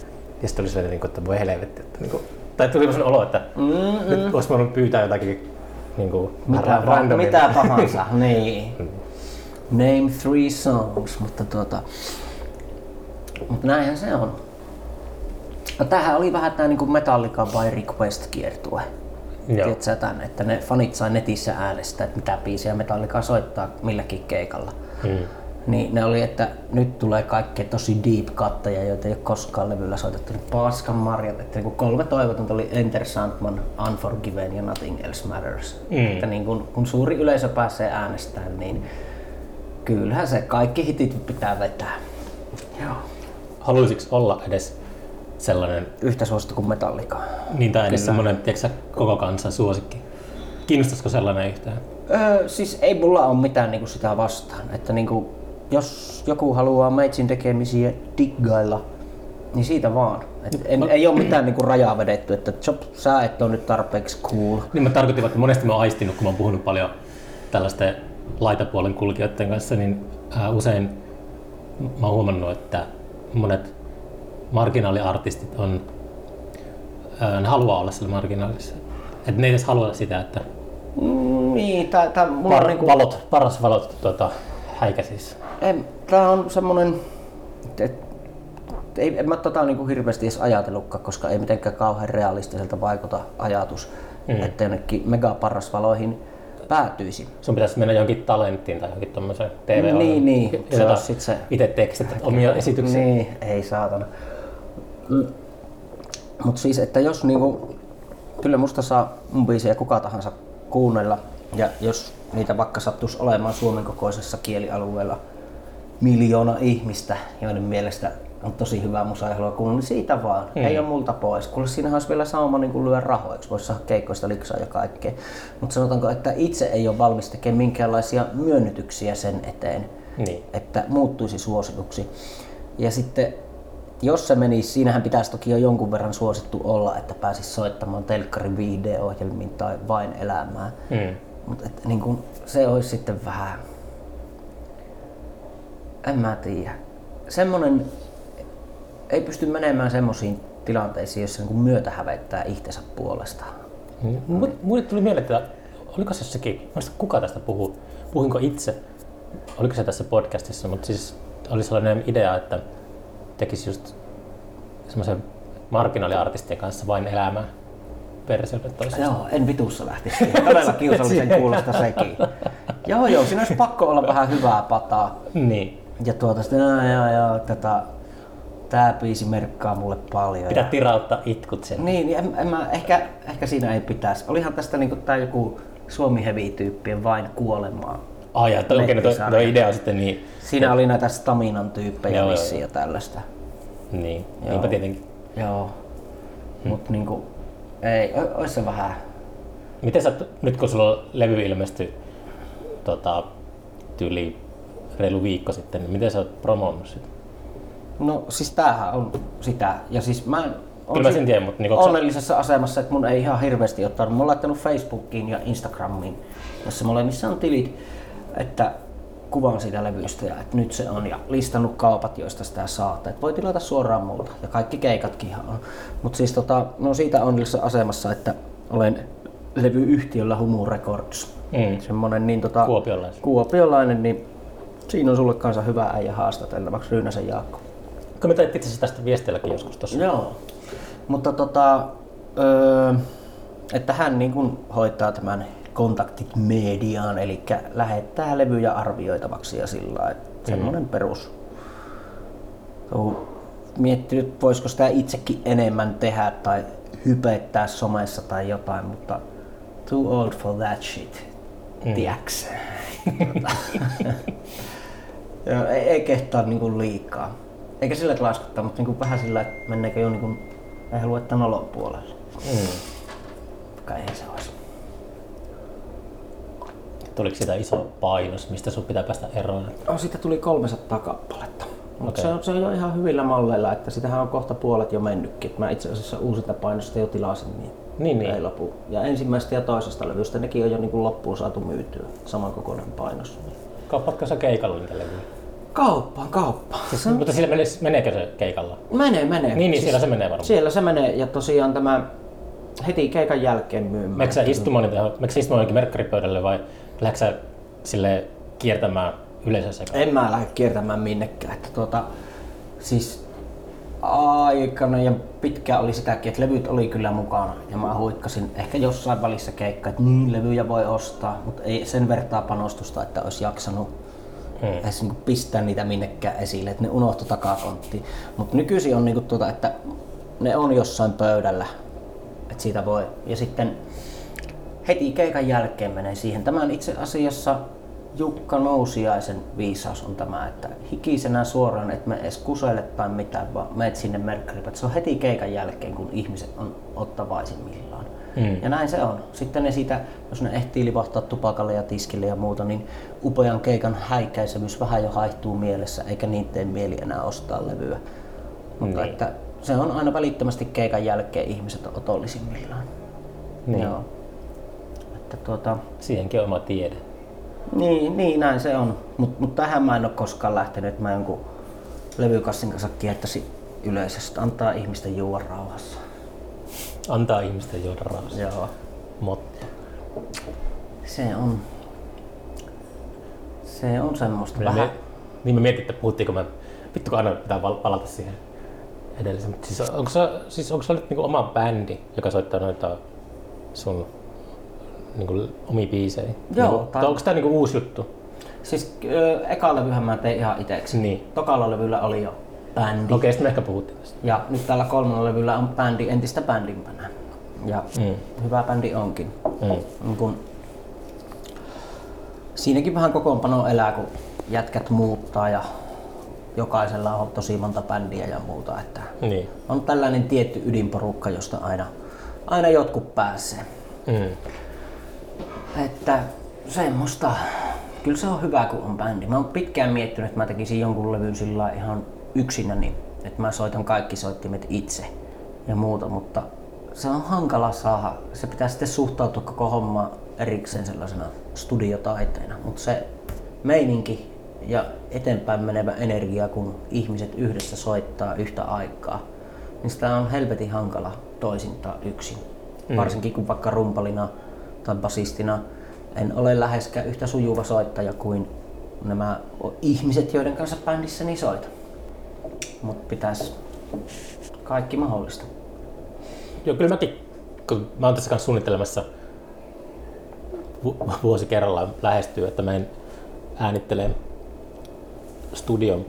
Ja sitten oli sellainen, niin että voi helvetti. Että, niin kuin, tai tuli sellainen olo, että Mm-mm. nyt olisi voinut pyytää jotakin niin kuin, mitä, mitä tahansa. niin. Mm. Name three songs, mutta tuota, mutta näinhän se on. No tämähän oli vähän tämä niinku Metallica by Request kiertue. Tiedätkö tämän, että ne fanit sai netissä äänestä, että mitä biisiä Metallica soittaa milläkin keikalla. Hmm. Niin ne oli, että nyt tulee kaikkea tosi deep katteja, joita ei ole koskaan levyllä soitettu. Niin paskan marjat, että niin kolme toivotonta oli Enter Sandman, Unforgiven ja Nothing Else Matters. Hmm. Että niin kun, kun suuri yleisö pääsee äänestämään, niin kyllähän se kaikki hitit pitää vetää. Joo. Haluaisitko olla edes sellainen... Yhtä suosittu kuin Metallica. Niin, tai edes semmoinen, tiedätkö, koko kansan suosikki. Kiinnostaisiko sellainen yhtään? Öö, siis ei mulla ole mitään niinku sitä vastaan. Että niinku, jos joku haluaa meitsin tekemisiä diggailla, niin siitä vaan. Et en, no. Ei ole mitään niinku rajaa vedetty, että chop, sä et ole nyt tarpeeksi cool. Niin mä tarkoitin, että monesti mä oon aistinut, kun mä oon puhunut paljon tällaisten laitapuolen kulkijoiden kanssa, niin ää, usein mä oon huomannut, että monet marginaaliartistit on, ää, ne haluaa olla sillä marginaalissa. Että ne ei edes halua sitä, että Mm, niin, tää, tää, mulla par, on niinku, valot, paras valot tuota, häikäsis. en, tää on semmonen, et, ei, en mä tota niinku hirveästi edes ajatellutkaan, koska ei mitenkään kauhean realistiselta vaikuta ajatus, mm. että jonnekin megaparrasvaloihin päätyisi. Sun pitäisi mennä johonkin talenttiin tai johonkin tommoseen tv Niin, niin. Se on sit se- Itse tekstit omia esityksiä. Niin, ei saatana. Mm. Mut siis, että jos niinku, kyllä musta saa mun biisejä kuka tahansa kuunnella, ja jos niitä vaikka sattuisi olemaan Suomen kokoisessa kielialueella miljoona ihmistä, joiden mielestä on tosi hyvää musaa ja haluaa kuunnella, niin siitä vaan. Mm. Ei ole multa pois. Kuule, siinähän olisi vielä sauma niin lyödä rahoiksi. Voisi saada keikkoista liksaa ja kaikkea. Mutta sanotaanko, että itse ei ole valmis tekemään minkäänlaisia myönnytyksiä sen eteen Niin. että muuttuisi suosituksi. Ja sitten jos se menisi, siinähän pitäisi toki jo jonkun verran suosittu olla, että pääsisi soittamaan telkkarin video-ohjelmiin tai vain elämään. Mm. Mutta niin kun, se olisi sitten vähän... En mä tiedä. Semmonen ei pysty menemään semmoisiin tilanteisiin, jossa niin myötä hävettää itsensä puolesta. Mu- Mulle tuli mieleen, että oliko se sekin, muista kuka tästä puhuu, puhuinko itse, oliko se tässä podcastissa, mutta siis oli sellainen idea, että tekisi just semmoisen marginaaliartistien kanssa vain elämää perseelle toisesta. Joo, en vitussa lähtisi. Todella kiusallisen kuulosta sekin. joo, joo, siinä olisi pakko olla vähän hyvää pataa. Niin. Ja tuota sitten, joo, joo, joo, tätä, tää biisi merkkaa mulle paljon. Pitää Ja, tirauttaa itkut sen. niin, niin en, en mä, ehkä, ehkä siinä ei pitäisi. Olihan tästä niinku tää joku Suomi Heavy-tyyppien vain kuolemaa. Ai, ja toi, okay, no toi, idea on sitten niin, Siinä oli näitä staminan tyyppejä Joo, joo, vissiin ja tällaista. niin, Joo. niinpä tietenkin. Joo. Mut niinku, ei, ois se vähän. Miten sä, nyt kun sulla levy ilmestyi tota, tyyli reilu viikko sitten, niin miten sä oot promoonnut sitä? No siis tämähän on sitä. Ja siis mä on Kyllä mä sen tiedän, mutta niinku, onko sä- onnellisessa asemassa, että mun ei ihan hirveästi ottanut. Mä oon laittanut Facebookiin ja Instagramiin, jossa molemmissa on tilit, että kuvaan siitä levystä ja että nyt se on ja listannut kaupat, joista sitä saatte. Et voi tilata suoraan multa ja kaikki keikatkin ihan on. Mutta siis tota, no siitä onnellisessa asemassa, että olen levyyhtiöllä Humu Records. Mm. Semmonen niin tota, Kuopiolainen. kuopiolainen, niin siinä on sulle kanssa hyvä äijä haastateltavaksi Ryynäsen Jaakko. Kun me itse asiassa tästä viesteilläkin joskus tuossa. Joo. Mutta tota, öö, että hän niin kuin hoitaa tämän kontaktit mediaan, eli lähettää levyjä arvioitavaksi ja sillä lailla, että semmoinen perus. Oon miettinyt, voisiko sitä itsekin enemmän tehdä tai hypettää somessa tai jotain, mutta too old for that shit. Mm. Tiedäks? Joo, ei, ei kehtaa niinku liikaa. Eikä sillä laskuttaa, mutta niinku vähän sillä, että menneekö jo niinku, ei halua, että nolon puolelle. Mm. Kai ei se olisi. Tuliko siitä iso painos, mistä sun pitää päästä eroon? No, siitä tuli 300 kappaletta. Mutta Okei. se, on, se on jo ihan hyvillä malleilla, että sitähän on kohta puolet jo mennytkin. Mä itse asiassa uusinta painosta jo tilasin, niin, Niin, niin. ei lopu. Ja ensimmäisestä ja toisesta levystä nekin on jo niin loppuun saatu myytyä. Saman kokoinen painos. Kauppaatko sä keikalla niitä levyjä? Kauppaan, kauppaan. Siis, mutta sillä menee, meneekö se keikalla? Menee, menee. Niin, niin siellä se menee varmaan. Siellä se menee ja tosiaan tämä heti keikan jälkeen myymään. Meneekö sä istumaan, istumaan merkkaripöydälle vai lähdetkö sä sille kiertämään yleisössä? En mä lähde kiertämään minnekään. Että tuota, siis aikana ja pitkään oli sitäkin, että levyt oli kyllä mukana. Ja mä huikkasin ehkä jossain välissä keikka, että niin levyjä voi ostaa, mutta ei sen vertaa panostusta, että olisi jaksanut Hmm. edes niinku pistää niitä minnekään esille, että ne unohtu takakonttiin. Mutta nykyisin on niinku tuota, että ne on jossain pöydällä, että siitä voi. Ja sitten heti keikan jälkeen menee siihen. Tämän itse asiassa Jukka Nousiaisen viisaus on tämä, että hikisenä suoraan, että me edes kuselle tai mitään, vaan meet sinne merkkaripä. Se on heti keikan jälkeen, kun ihmiset on ottavaisimmillaan. Mm. Ja näin se on. Sitten ne siitä, jos ne ehtii livahtaa tupakalle ja tiskille ja muuta, niin upean keikan häikäisevyys vähän jo haihtuu mielessä, eikä tee mieli enää ostaa levyä. Mutta Niin. että se on aina välittömästi keikan jälkeen ihmiset on otollisimmillaan. Niin. Joo. Että tuota, Siihenkin on oma tiede. niin, niin näin se on. Mutta mut tähän mä en ole koskaan lähtenyt, mä jonkun levykassin kanssa kiertäisin yleisöstä, antaa ihmisten juoda rauhassa. Antaa ihmisten juoda rauhassa. Joo. Motto. Se on, se on semmoista Me, vähän. me, niin me mietin, että puhuttiinko me, vittu kun aina pitää palata siihen edelliseen. Mutta Siis onko se, siis onko se nyt niinku oma bändi, joka soittaa noita sun niinku omia biisejä? Joo, Niinku, tai- tai onko tämä niinku uusi juttu? Siis eka levyhän mä tein ihan iteksi. Niin. Tokalla levyllä oli jo bändi. Okei, sitten me ehkä puhuttiin tästä. Ja nyt tällä kolmannella levyllä on bändi entistä bändimpänä. Ja Mm. hyvä bändi onkin. Mm. Niin kun, siinäkin vähän kokoonpano elää, kun jätkät muuttaa ja jokaisella on tosi monta bändiä ja muuta. Että Niin. on tällainen tietty ydinporukka, josta aina, aina jotkut pääsee. Mm. Että semmoista. Kyllä se on hyvä, kun on bändi. Mä oon pitkään miettinyt, että mä tekisin jonkun levyn sillä ihan yksinäni. Että mä soitan kaikki soittimet itse ja muuta, mutta se on hankala saada. Se pitää sitten suhtautua koko homma erikseen sellaisena studiotaiteena. Mutta se meininki ja eteenpäin menevä energia, kun ihmiset yhdessä soittaa yhtä aikaa, niin sitä on helvetin hankala toisintaa yksin. Mm. Varsinkin kun vaikka rumpalina tai basistina en ole läheskään yhtä sujuva soittaja kuin nämä ihmiset, joiden kanssa bändissäni soitan. Mutta pitäisi kaikki mahdollista. Joo, kyllä mäkin, kun mä oon tässä kanssa suunnittelemassa vu- vuosi kerrallaan lähestyy, että mä en äänittele studion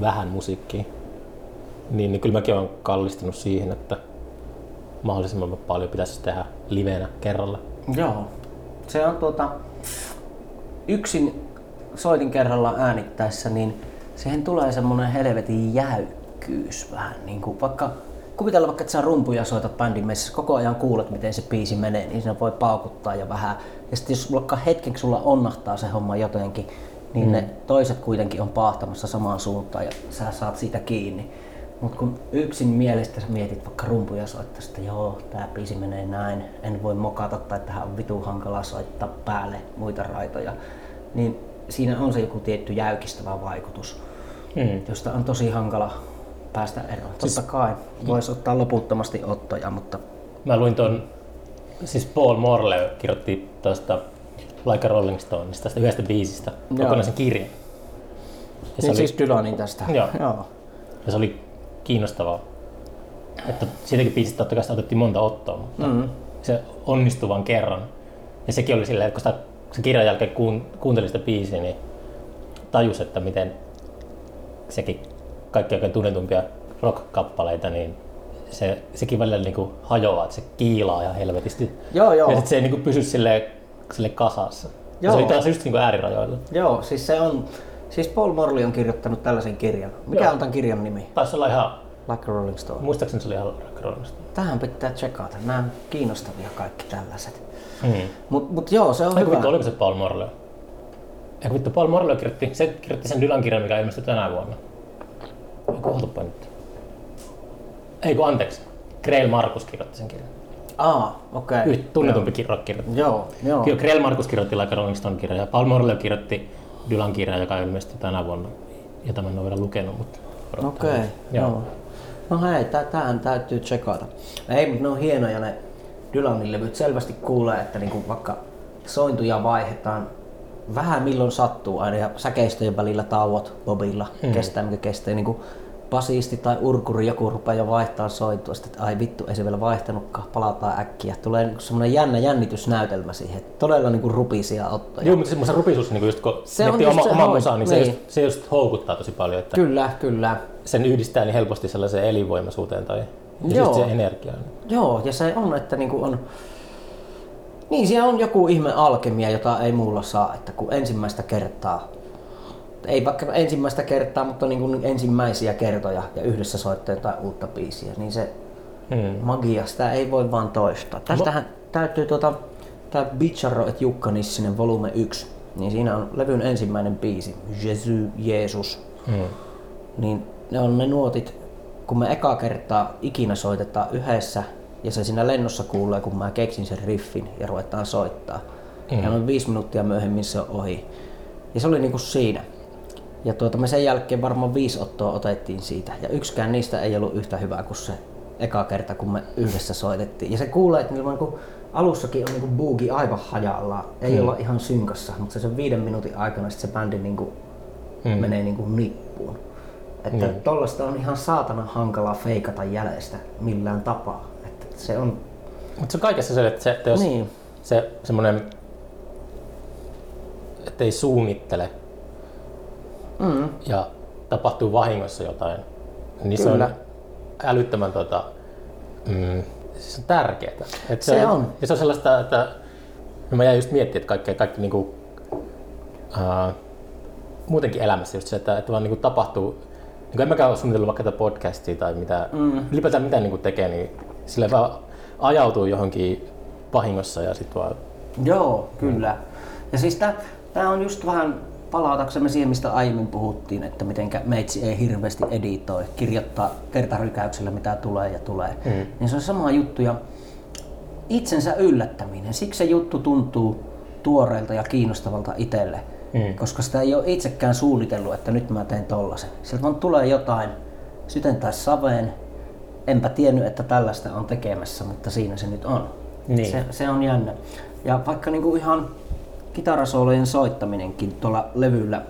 vähän musiikkia, niin, niin kyllä mäkin olen kallistunut siihen, että mahdollisimman paljon pitäisi tehdä livenä kerralla. Joo. Se on tuota, yksin soitin kerralla äänittäessä, niin siihen tulee semmoinen helvetin jäykkyys vähän. Niin kuin vaikka, kuvitella vaikka, että sä rumpuja soitat bändin messissä, koko ajan kuulet, miten se biisi menee, niin siinä voi paukuttaa ja vähän. Ja sitten jos vaikka hetkeksi sulla onnahtaa se homma jotenkin, niin mm. ne toiset kuitenkin on paahtamassa samaan suuntaan ja sä saat siitä kiinni. Mutta kun yksin mielestä sä mietit vaikka rumpuja soittaisi, että joo, tää biisi menee näin, en voi mokata tai tähän on vitu hankala soittaa päälle muita raitoja, niin siinä on se joku tietty jäykistävä vaikutus, Mm. josta on tosi hankala päästä eroon. Totta kai voisi ottaa loputtomasti ottoja, mutta Mä luin ton, siis Paul Morley kirjoitti tuosta Like a Rolling Stoneista, tästä yhdestä biisistä, kokonaisen kirjan. Ja se, niin oli, siis Dylanin tästä. Joo. Joo. ja se oli kiinnostavaa, että siitäkin biisistä totta kai sitä otettiin monta ottoa, mutta Mm. se onnistui vain kerran. Ja sekin oli silleen, että kun sitä, se kirjan jälkeen kuun, kuunteli sitä biisiä, niin tajus, että miten sekin kaikki oikein tunnetumpia rock-kappaleita, niin se, sekin välillä niinku hajoaa, että se kiilaa ihan helvetisti. Joo, joo. Ja sit se ei niinku pysy silleen, silleen kasassa. Ja se Joo. oli taas just niinku äärirajoilla. Joo, siis se on, siis Paul Morley on kirjoittanut tällaisen kirjan. Mikä Joo. on tämän kirjan nimi? Taisi olla ihan, Like a Rolling Stone. muistaakseni se oli ihan rock Rolling Stone. Tähän pitää tsekata. Nämä on kiinnostavia kaikki tällaiset. Mm. Mut, mut joo, se on Eikö hyvä. vittu, oliko se Paul Morley? Eikö vittu, Paul Morley kirjoitti, se kirjoitti sen Dylan kirjan, mikä ilmestyi tänä vuonna. Eikö ootapa nyt? Eikö anteeksi. Grail Markus kirjoitti sen kirjan. Aa, okei. Okay. Tunnetumpi rock-kirjoittaja. Joo, joo. Kyllä Grail Markus kirjoitti Like a Rolling Stone kirjan ja Paul Morley kirjoitti Dylan kirjan, joka ilmestyi tänä vuonna. Jota mä en ole vielä lukenut, mutta. Okei, Joo. joo. No hei, tä- tähän täytyy tsekata. Ei, mutta ne on hienoja ne Dylanin levyt. Selvästi kuulee, että niinku vaikka sointuja vaihdetaan vähän milloin sattuu aina ja säkeistöjen välillä tauot Bobilla Hmm. mm. kestää mikä kestää. Niinku basisti tai urkuri joku rupeaa jo vaihtaa sitten, että ai vittu, ei se vielä vaihtanutkaan, palataan äkkiä. Tulee niinku semmoinen jännä jännitysnäytelmä siihen. Todella niinku rupisia ottoja. Joo, mutta se, se rupisuus, niin just kun Se se on just oma, se oma hoi- osa, niin, se, niin. just, se just houkuttaa tosi paljon, että Kyllä, kyllä. sen yhdistää niin helposti sellaiseen elinvoimaisuuteen tai ja Joo. just siihen energiaan. Joo, ja se on, että niinku on... Niin, siellä on joku ihme alkemia, jota ei muulla saa, että kun ensimmäistä kertaa, ei vaikka ensimmäistä kertaa, mutta niin kuin ensimmäisiä kertoja ja yhdessä soittaa jotain uutta biisiä, niin se Hmm. magia, sitä ei voi vaan toistaa. Tästähän täytyy tuota, tää Bicharro et Jukka Nissinen volume 1, niin siinä on levyn ensimmäinen biisi, Jesu, Jeesus, Hmm. niin ne on ne nuotit, kun me eka kertaa ikinä soitetaan yhdessä ja se siinä lennossa kuulee, kun mä keksin sen riffin ja ruvetaan soittaa. Mm. Ja noin viisi minuuttia myöhemmin se on ohi. Ja se oli niinku siinä. Ja tuota, me sen jälkeen varmaan viisi ottoa otettiin siitä. Ja yksikään niistä ei ollut yhtä hyvää kuin se eka kerta, kun me yhdessä soitettiin. Ja se kuulee, että niin kun alussakin on niin buugi aivan hajalla. Ei hmm. olla ihan synkassa, mutta se sen viiden minuutin aikana sit se bändi niin kuin hmm. menee niin kuin nippuun. Että hmm. tollasta on ihan saatana hankala feikata jäljestä millään tapaa. Että se on... Mutta se on kaikessa se, että, se, että jos niin. se semmoinen, ettei suunnittele mm. ja tapahtuu vahingossa jotain, niin Kyllä. se on älyttömän tota, mm, se on tärkeää. Että se, se on. Ja se on sellaista, että no mä jäin just miettimään, että kaikki, kaikki niinku, uh, muutenkin elämässä just se, että, että vaan niinku tapahtuu, niin en mäkään ole suunnitellut vaikka tätä podcastia tai mitä, mm. ylipäätään mitä niinku tekee, niin sille vaan ajautuu johonkin vahingossa ja sitten vaan... Joo, kyllä. Ja siis tämä on just vähän palataksemme siihen, mistä aiemmin puhuttiin, että miten meitsi ei hirveästi editoi, kirjoittaa kertarykäyksellä mitä tulee ja tulee, mm. niin se on sama juttu ja itsensä yllättäminen. Siksi se juttu tuntuu tuoreelta ja kiinnostavalta itselle, mm. koska sitä ei ole itsekään suunnitellut, että nyt mä teen tollasen. Sieltä vaan tulee jotain syten tai saveen, enpä tiennyt, että tällaista on tekemässä, mutta siinä se nyt on. Niin. Se, se on jännä. Ja vaikka niinku ihan kitarasoolojen soittaminenkin tuolla levyllä.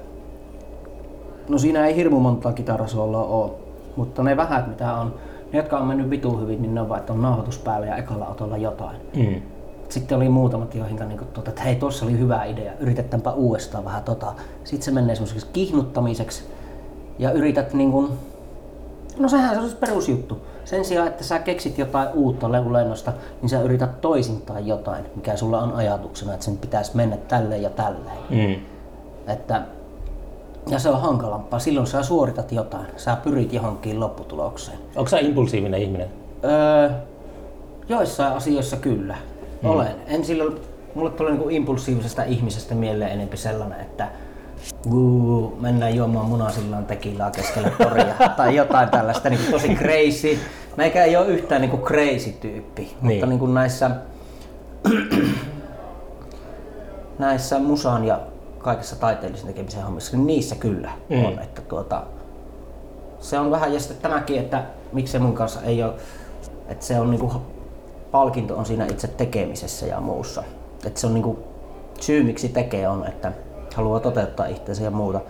No siinä ei hirmu monta kitarasooloa ole, mutta ne vähät mitä on, ne jotka on mennyt vitu hyvin, niin ne on vaan, että on nauhoitus päällä ja ekalla otolla jotain. Mm. Sitten oli muutamat, joihin niin tuota, että hei, tuossa oli hyvä idea, yritetäänpä uudestaan vähän tota. Sitten se menee semmoiseksi kihnuttamiseksi ja yrität niin kuin, no sehän se on perusjuttu sen sijaan, että sä keksit jotain uutta lennosta, niin sä yrität toisintaan jotain, mikä sulla on ajatuksena, että sen pitäisi mennä tälleen ja tälleen. Mm. Että, ja se on hankalampaa. Silloin sä suoritat jotain. Sä pyrit johonkin lopputulokseen. Onko sä impulsiivinen ihminen? Öö, joissain asioissa kyllä. Mm. Olen. En silloin, mulle tulee niinku impulsiivisesta ihmisestä mieleen enempi sellainen, että Guu, mennään juomaan munasillaan tekilaa keskellä toria tai jotain tällaista niin tosi crazy. Meikä ei ole yhtään niin kuin crazy tyyppi, niin. mutta niin kuin näissä, näissä musaan ja kaikessa taiteellisen tekemisen hommissa, niin niissä kyllä mm. on. Että tuota, se on vähän, ja sitten tämäkin, että miksi se mun kanssa ei ole, että se on niinku, palkinto on siinä itse tekemisessä ja muussa. Että se on niinku, syy miksi tekee on, että haluaa toteuttaa itseänsä ja muuta,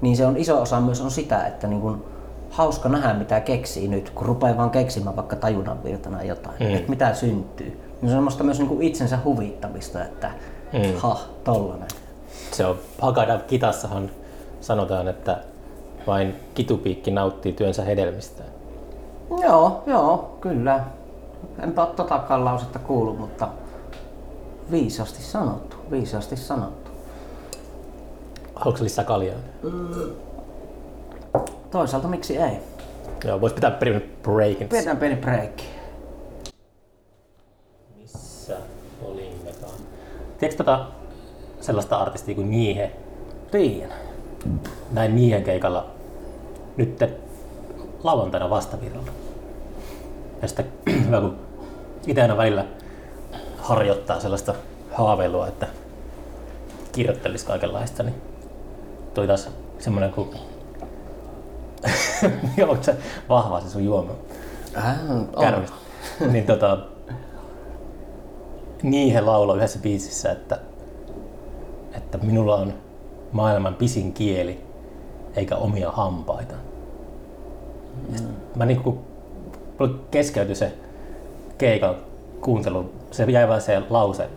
niin se on iso osa myös on sitä, että niin kun hauska nähdä mitä keksii nyt, kun rupeaa vaan keksimään vaikka tajunnan virtana jotain, mm. että mitä syntyy. Niin se on semmoista myös niin itsensä huvittamista, että mm. ha, tollanen. Se on, Hakada kitassahan sanotaan, että vain kitupiikki nauttii työnsä hedelmistä. Joo, joo, kyllä. Enpä ole totakaan lausetta kuullut, mutta viisasti sanottu, viisasti sanottu. Haluatko lisää kaljaa? Mm. Toisaalta miksi ei? Joo, vois pitää pieni breakin. Pidetään pieni break. Missä olimmekaan? Tiedätkö tota sellaista artistia kuin Niihe? Tiedän. Näin Niihen keikalla nyt lauantaina vastavirralla. Ja sitten hyvä kun itse aina välillä harjoittaa sellaista haaveilua, että kirjoittelisi kaikenlaista, niin tuli taas semmoinen kuin... Onko se vahva se sun juoma? Äh, Kärmistä. niin tota... Niin he lauloi yhdessä biisissä, että, että minulla on maailman pisin kieli, eikä omia hampaita. Mm. Mä niinku, keskeytyi se keikan kuuntelu, se jäi vain se lause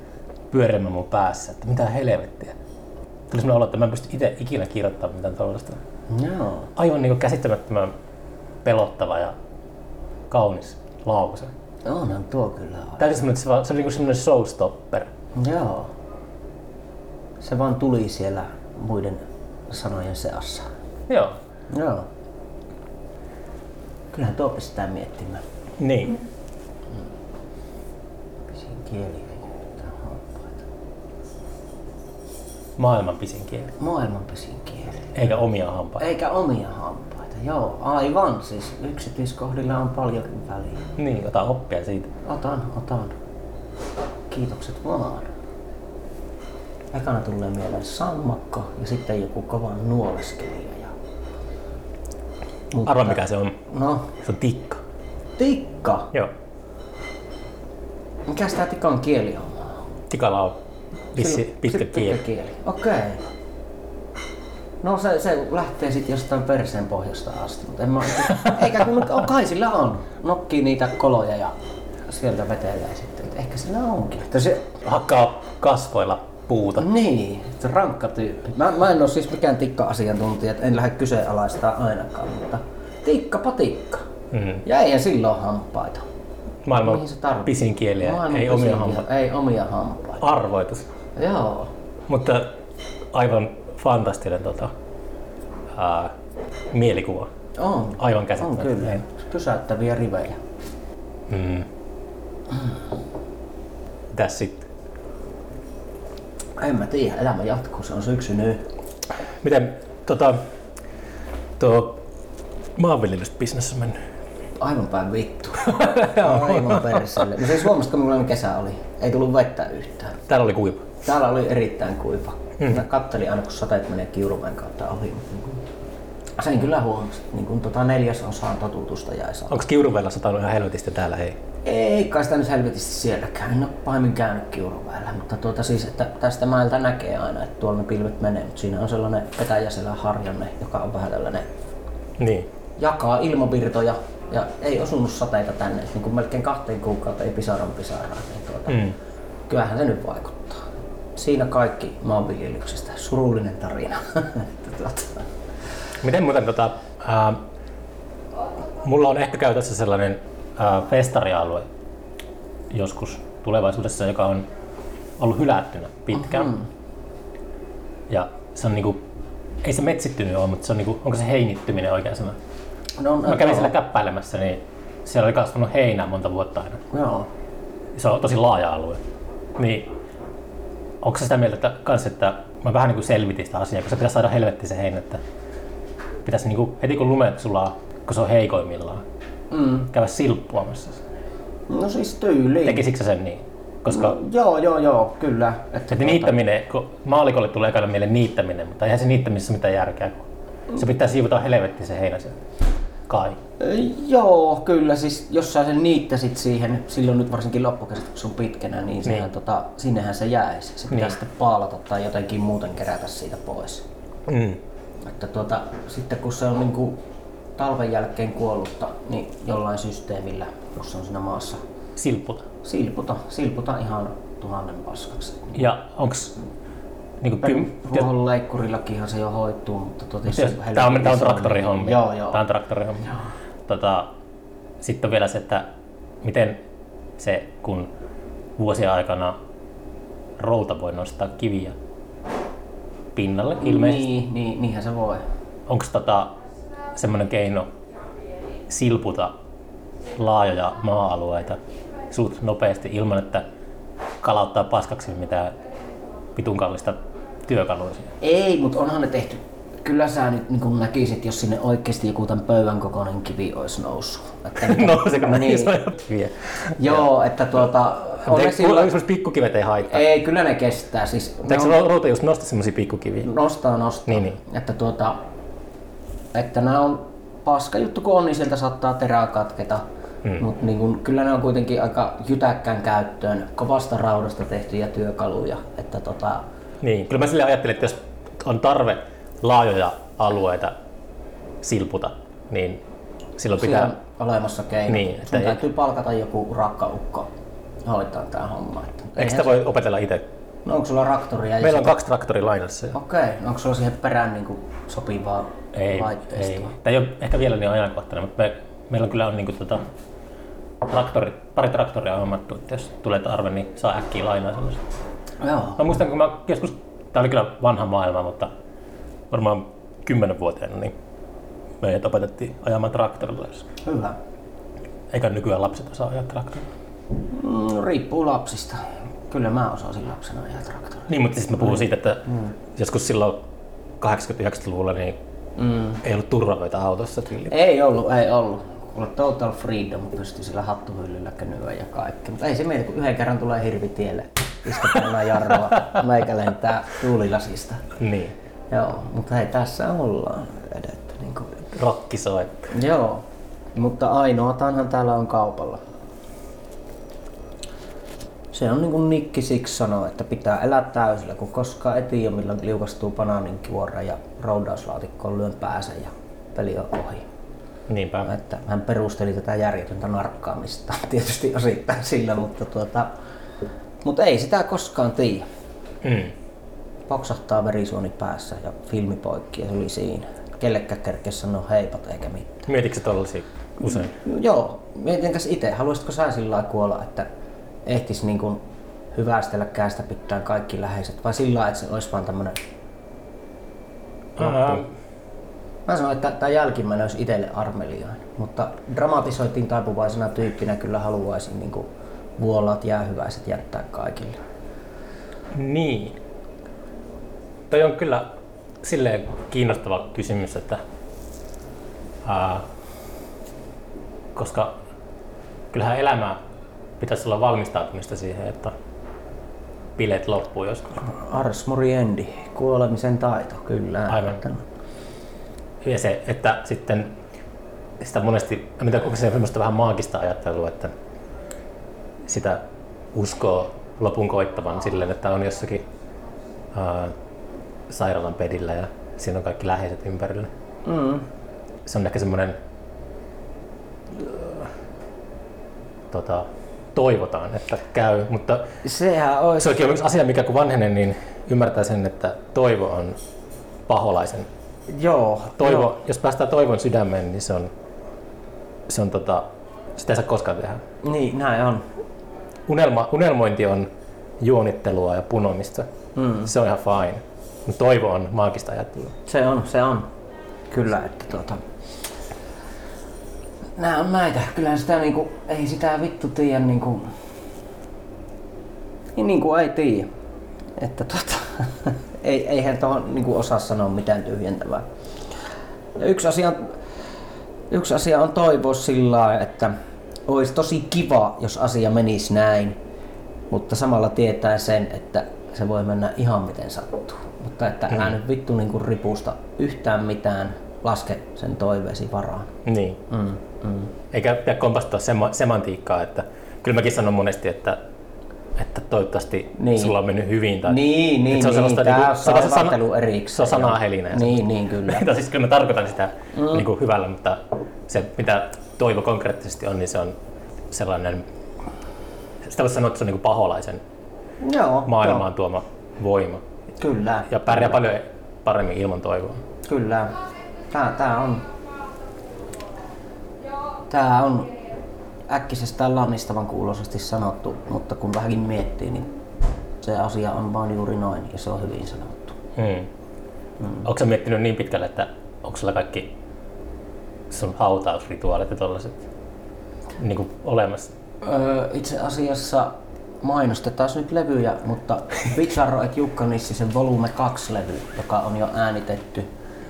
pyörimään mun päässä, että mitä helvettiä tuli sellainen olo, että mä en pysty itse ikinä kirjoittamaan mitään tuollaista. Joo. Aivan niin käsittämättömän pelottava ja kaunis lause. Onhan tuo kyllä. Sanoa, että se, on, se on niin semmoinen showstopper. Joo. Se vaan tuli siellä muiden sanojen seassa. Joo. Joo. Kyllähän tuo pistää miettimään. Niin. Mm. Kieli. Maailman pisin kieli. Maailman pisin kieli. Eikä omia hampaita. Eikä omia hampaita, joo. Aivan, siis yksityiskohdilla on paljonkin väliä. Niin, ota oppia siitä. Otan, otan. Kiitokset vaan. Ekana tulee mieleen sammakko ja sitten joku kova nuoleskelija ja Mutta- Arva mikä se on. No, Se on tikka. tikka. Joo. Mikä sitä tikan kieli on? Tikalla on vissi pitkä sit kieli. kieli. Okei. No se, se lähtee sitten jostain perseen pohjasta asti, mutta en mä, eikä kun oh, kai sillä on. Nokkii niitä koloja ja sieltä vetelee sitten. Et ehkä sillä onkin. Että se, Hakkaa kasvoilla puuta. niin, se rankka tyyppi. Mä, mä en ole siis mikään tikka-asiantuntija, että en lähde kyseenalaistaa ainakaan, mutta tikka patikka. Mm. Ja eihän silloin hampaita. Maailman Mihin se pisin kieliä, Maailman ei omia hampaita. Ei omia hampaita. Arvoitus. Joo. Mutta aivan fantastinen tota, ää, mielikuva. On. Aivan On käsittämätön. kyllä. Pysäyttäviä rivejä. Mm. Mitäs sitten? En mä tiedä, elämä jatkuu, se on syksy nyt. Miten tota, tuo maanviljelysbisnes on mennyt? Aivan päin vittu. Aivan perseelle. No siis huomasitko millainen kesä oli? Ei tullut vettä yhtään. Täällä oli kuiva. Täällä oli erittäin kuiva. Mm. Mä kattelin aina kun sateet menee kiuruven kautta ohi. niin kuin- Sen kyllä huomasin, että niin tota neljäsosaan totutusta jäi saa. Onko Kiuruvella satanut ihan helvetisti täällä? Ei. Ei kai sitä nyt helvetisti sielläkään. En ole pahemmin käynyt kiuruväellä, mutta tuota siis, että tästä mäeltä näkee aina, että tuolla ne pilvet menee, mutta siinä on sellainen petäjäselä harjanne, joka on vähän tällainen Niin. jakaa ilmavirtoja ja ei osunut sateita tänne, niin kuin melkein kahteen kuukauteen ei pisaran pisaraa. Niin tuota, Mm. Kyllähän se nyt vaikuttaa. Siinä kaikki maanviljelyksestä. Surullinen tarina. Tuota, Miten muuten tota, ää, mulla on ehkä käytössä sellainen ää, festarialue joskus tulevaisuudessa, joka on ollut hylättynä pitkään. Mhm. Ja se on niinku, ei se metsittynyt ole, mutta se on niinku, onko se heinittyminen oikea sana? no, Mä kävin siellä käppäilemässä, niin siellä oli kasvanut heinää monta vuotta aina. Joo. Se on tosi laaja alue. Niin, onko sitä mieltä, että, kans, että mä vähän niin kuin selvitin sitä asiaa, kun se pitäisi saada helvetti se heinä, että pitäisi niin kuin, heti kun lumet sulaa, kun se on heikoimmillaan, Mm. käydä silppuamassa. No siis tyyliin. Tekisikö sen niin? Koska No, joo, joo, joo, kyllä. Että että niittäminen, kun maalikolle tulee käydä mieleen niittäminen, mutta eihän se niittämisessä mitään järkeä, kun se pitää siivota helvetti se heinä sieltä. Kai. Joo, kyllä. Siis jos sä sen niittäsit siihen, silloin nyt varsinkin loppukesät, kun se on pitkänä, niin, sehän, Niin. tota, sinnehän se jäisi. Se pitää Niin. sitten paalata tai jotenkin muuten kerätä siitä pois. Mm. Että tuota, sitten kun se on niinku talven jälkeen kuollutta, niin jollain systeemillä, jos se on siinä maassa, Silpputa. silputa, silputa ihan tuhannen paskaksi. Ja onks niinku kym... Ruohonleikkurillakinhan se jo hoituu, mutta tuota, jos Tämä on, tää on traktorihommi. niin- Joo, joo. Tää on traktorihommi. Tota, sitten on vielä se, että miten se, kun vuosien aikana routa voi nostaa kiviä pinnalle ilmeisesti. Niin, niin, niinhän se voi. Onko tota semmoinen keino silputa laajoja maa-alueita suht nopeasti ilman, että kalauttaa paskaksi mitään vitun kallista työkalua siihen? Ei, mutta onhan ne tehty. Kyllä sä nyt niin kun näkisit, jos sinne oikeasti joku tämän pöydän kokoinen kivi olisi noussut. Että, No se kun niin. isoja kiviä. Joo, että tuota... On Mutta ne eikö sillä... semmoiset pikkukivet ei haittaa? Ei, kyllä ne kestää. Siis Eikö on- se routa just nosta semmosia pikkukiviä? nostaa, nostaa. Niin, niin. Että tuota... Että nämä on paska juttu kun on, niin sieltä saattaa terää katketa. Mm. Mutta niin kun, kyllä ne on kuitenkin aika jytäkkään käyttöön, kovasta raudasta tehtyjä työkaluja. Että tota, Niin, kyllä mä sille ajattelin, että jos on tarve laajoja alueita silputa, niin silloin Pitää... pitää... on olemassa keino. Niin, Niin, että Sun ei- täytyy palkata joku rakkaukko hoitaa tää homma. Että Eikö sitä se- voi opetella itse? No onko sulla raktoria? ja Meillä on sitä- kaksi traktoria lainassa. Okei, no onko sulla siihen perään niinku sopivaa Ei, laitteistoa? ei. Tämä ei ole ehkä vielä niin ajankohtainen, mutta me, meillä on kyllä on niinku tota, traktori, pari traktoria on hommattu, että jos tulee tarve, niin saa äkkiä lainaa sellaista. Joo. Mä muistan, kun mä joskus, tää oli kyllä vanha maailma, mutta varmaan kymmenenvuotiaana, niin meidät opetettiin ajamaan traktorilla. Hyvä. Eikä nykyään lapset osaa ajaa traktorilla. Mm, riippuu lapsista. Kyllä mä osasin lapsena ajaa traktoria. Niin, mutta sitten mä puhun siitä, että joskus silloin 80-90-luvulla niin Mm. ei ollut turvavöitä autossa tyyliin. Ei ollut, ei ollut. Kuule total freedom, pystyi sillä hattuhyllyllä könyä ja kaikki. Mutta ei se meitä, kun yhden kerran tulee hirvi tielle. Isketään jarrua, meikä lentää tuulilasista. Niin. Joo, mutta hei, tässä ollaan edetty. Niin kuin, Rokki soi. Joo, mutta ainoataanhan täällä on kaupalla. Se on niin kuin Nikki siksi sanoo, että pitää elää täysillä, kun koskaan ei tiedä, milloin liukastuu banaanin ja roudauslaatikkoon lyön päänsä ja peli on ohi. Niinpä. Että hän perusteli tätä järjetöntä narkkaamista tietysti osittain sillä, mutta, tuota, mutta ei sitä koskaan tiedä. Mm. Poksahtaa verisuoni päässä ja filmi poikki ja se oli siinä. Kellekään kerkes sanoa heipat eikä mitään. Mietitkö tollasia usein? Joo, mietinkäs itse, haluaisitko sä sillä kuolla, että ehtis niin kuin hyvästellä kästä pitää kaikki läheiset, vai sillä että se olisi vaan tämmönen Ää, Mä sanoin, että tämä jälkimmäinen olisi itselle armeliaan, mutta dramatisoitiin taipuvaisena tyyppinä kyllä haluaisin niin kuin vuolaat jäähyväiset jättää kaikille. Niin. Toi on kyllä silleen kiinnostava kysymys, että ää, koska kyllähän elämä pitäisi olla valmistautumista siihen, että bileet loppuu joskus. Ars moriendi, kuolemisen taito, kyllä. Aivan. Ja se, että sitten sitä monesti, mitä onko se semmoista vähän maagista ajattelua, että sitä uskoo lopun koittavan silleen, että on jossakin ää, sairaalan pedillä ja siinä on kaikki läheiset ympärillä. Mm. Se on ehkä semmoinen tota, toivotaan, että käy, mutta Sehän olisi... se onkin yksi asia, mikä kun vanhenen, niin ymmärtää sen, että toivo on paholaisen Joo, toivo, joo. jos päästään toivon sydämeen, niin se on, se on tota, sitä ei saa koskaan tehdä. Niin, näin on. Unelma, unelmointi on juonittelua ja punomista. Mm. Se on ihan fine. Mutta toivo on maagista ajattelua. Se on, se on. Kyllä, että tuota... Nää on näitä. Kyllähän sitä niinku, ei sitä vittu tiedä niinku... Niin niinku ei tiedä. Että tota... ei, eihän tuohon niinku osaa sanoa mitään tyhjentävää. Ja yksi asia, yksi asia on toivoa sillä lailla, että olisi tosi kiva, jos asia menisi näin, mutta samalla tietää sen, että se voi mennä ihan miten sattuu. Mutta että älä nyt vittu niinku ripusta yhtään mitään, laske sen toiveesi varaan. Niin. Mm, mm. Eikä pidä kompastaa sema- semantiikkaa, että kyllä mäkin sanon monesti, että, että toivottavasti Niin. sulla on mennyt hyvin. Tai, Niin, niin, se on niin. Tää niinku- on se on se sana- saivartelu erikseen. se on sanahelinä ja Niin, niin, kyllä. Tai siis kyllä mä tarkoitan sitä mm. niin kuin hyvällä, mutta se mitä toivo konkreettisesti on, niin se on sellainen, sitä voisi sanoa, että se on niin kuin paholaisen Joo, maailmaan tuoma voima. Kyllä. Ja pärjää paljon paremmin ilman toivoa. Kyllä. Tää, tää on... Tää on äkkisestään lannistavan kuuloisesti sanottu, mutta kun vähänkin miettii, niin se asia on vaan juuri noin ja se on hyvin sanottu. Hmm. Mm. Onko sä miettinyt niin pitkälle, että onko sulla kaikki sun hautausrituaalit ja tollaset niin kuin olemassa? Öö, itse asiassa mainostetaan nyt levyjä, mutta Bizarro et Jukka Nissisen volume 2 levy, joka on jo äänitetty,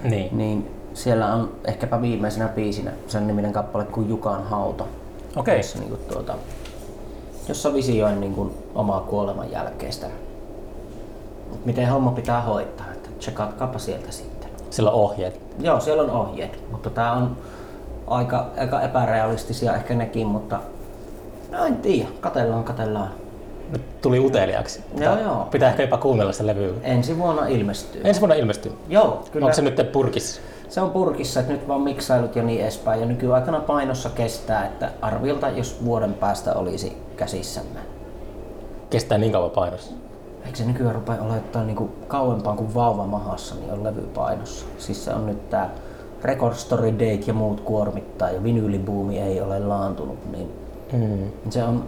Niin. niin siellä on ehkäpä viimeisenä biisinä sen niminen kappale kuin Jukan hauta. Okei. Jossa, niin kuin, tuota, jossa visioin niin kuin, omaa kuoleman jälkeistä. Et Miten homma pitää hoitaa, että tsekatkaapa sieltä sitten. Sillä on ohjeet. Joo, siellä on ohjeet, mutta tää on aika, aika epärealistisia ehkä nekin, mutta no en tiedä, katellaan, katellaan. Nyt tuli uteliaaksi. Joo, joo. Pitää ehkä jopa kuunnella sitä levyä. Ensi vuonna ilmestyy. Ensi vuonna ilmestyy. Joo, kyllä. Onko se nyt purkissa? Se on purkissa, että nyt vaan miksailut ja niin edespäin. Ja nykyaikana painossa kestää, että arviolta jos vuoden päästä olisi käsissämme. Kestää niin kauan painossa. Eikö se nykyään rupea olemaan niin kuin kauempaan kuin vauva mahassa, niin on levy painossa. Siis se on nyt tää Record Story Date ja muut kuormittaa ja vinyylibuumi ei ole laantunut, niin Mm. se on,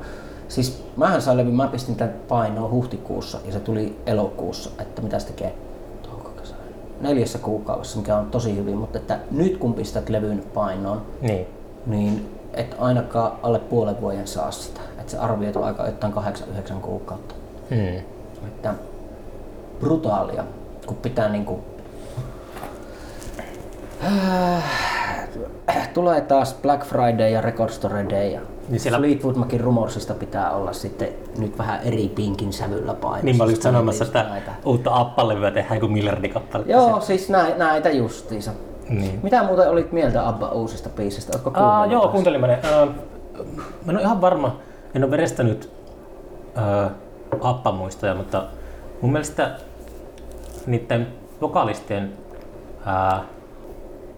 siis mähän sain levy, mä pistin tän painoon huhtikuussa ja se tuli elokuussa, että mitä se tekee neljässä kuukaudessa, mikä on tosi hyvin, mutta että nyt kun pistät levyn painoon, Niin. niin et ainakaan alle puolen vuoden saa sitä. Että se arvioit on aika jotain 8-9 kuukautta. Mm. Että brutaalia, kun pitää niinku... Tulee taas Black Friday ja Record Store Day ja Niin siellä- Fleetwood Macin Rumorsista pitää olla sitten nyt vähän eri pinkin sävyllä painossa. Niin mä olin sanomassa, että näitä. uutta appalevyä tehdään kuin miljardi kappaletta. Joo, siis näitä, näitä justiinsa. Niin. Mitä muuten olit mieltä Abba uusista biisistä? Oletko Aa, kuunnellut? joo, kuuntelin mä ne. Ää, mä en ole ihan varma, en ole verestänyt ää, appamuistoja, mutta mun mielestä niiden vokalistien ää,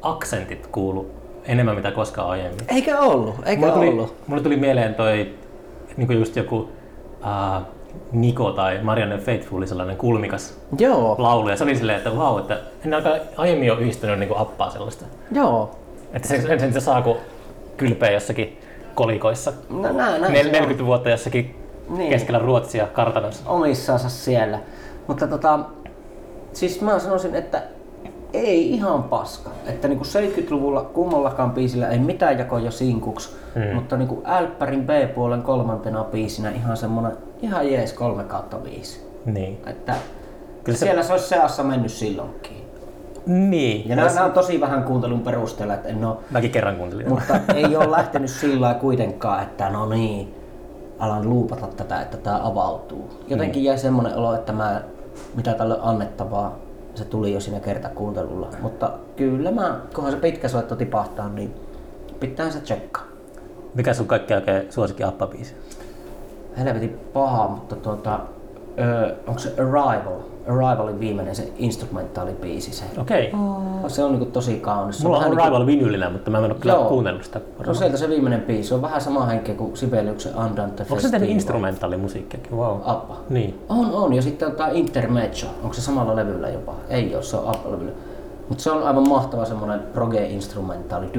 aksentit kuulu enemmän mitä koskaan aiemmin. Eikö ollut? Eikö Mulle tuli, ollut? mulle tuli mieleen toi niin just joku ää, Niko tai Marianne Faithful sellainen kulmikas Joo, laulu ja se oli silleen, että vau, että en aika aiemmin ole yhdistänyt niin appaa sellaista. joo. Että se ensin se saa kun kylpeä jossakin kolikoissa. No, näin, näin Nel- se on. 40 vuotta jossakin Niin. keskellä Ruotsia kartanossa. omissansa siellä. Mutta tota, siis mä sanoisin, että ei ihan paska. Että niinku 70-luvulla kummallakaan biisillä ei mitään jakoa jo sinkuksi, Mm. mutta niinku Älppärin B-puolen kolmantena biisinä ihan semmonen ihan jees 3 kautta 5. Niin. Että Kyllä se- siellä se olisi seassa mennyt silloinkin. Niin. Ja nämä, nämä on tosi vähän kuuntelun perusteella, että en ole Mäkin kerran kuuntelin. mutta ei ole lähtenyt sillä lailla kuitenkaan, että no niin, alan luupata tätä, että tämä avautuu. Jotenkin jäi semmoinen olo, että mä, mitä tälle annettavaa, se tuli jo siinä kertakuuntelulla. Mutta kyllä mä, kunhan se pitkä soitto tipahtaa, niin pitää se tsekkaa. Mikä sun kaikki oikein suosikki appabiisi? Helvetin paha, mutta tuota, öö, onko se Arrival? Arrivalin viimeinen se instrumentaalibiisi se. Okei. Okay. Se on niinku tosi kaunis. Se Mulla on vähän niinku- Rival vinylinä, mutta mä en ole kyllä Joo. kuunnellut sitä. No sieltä se viimeinen biisi on vähän sama henkeä kuin Sibeliuksen Andante Onko se tehnyt instrumentaalimusiikkiakin? Wow. Appa. Niin. On, on. Ja sitten on tää Intermezzo. Onko se samalla levyllä jopa? Ei oo, se on Appa-levyllä. Mutta se on aivan mahtava semmonen proge-instrumentaali.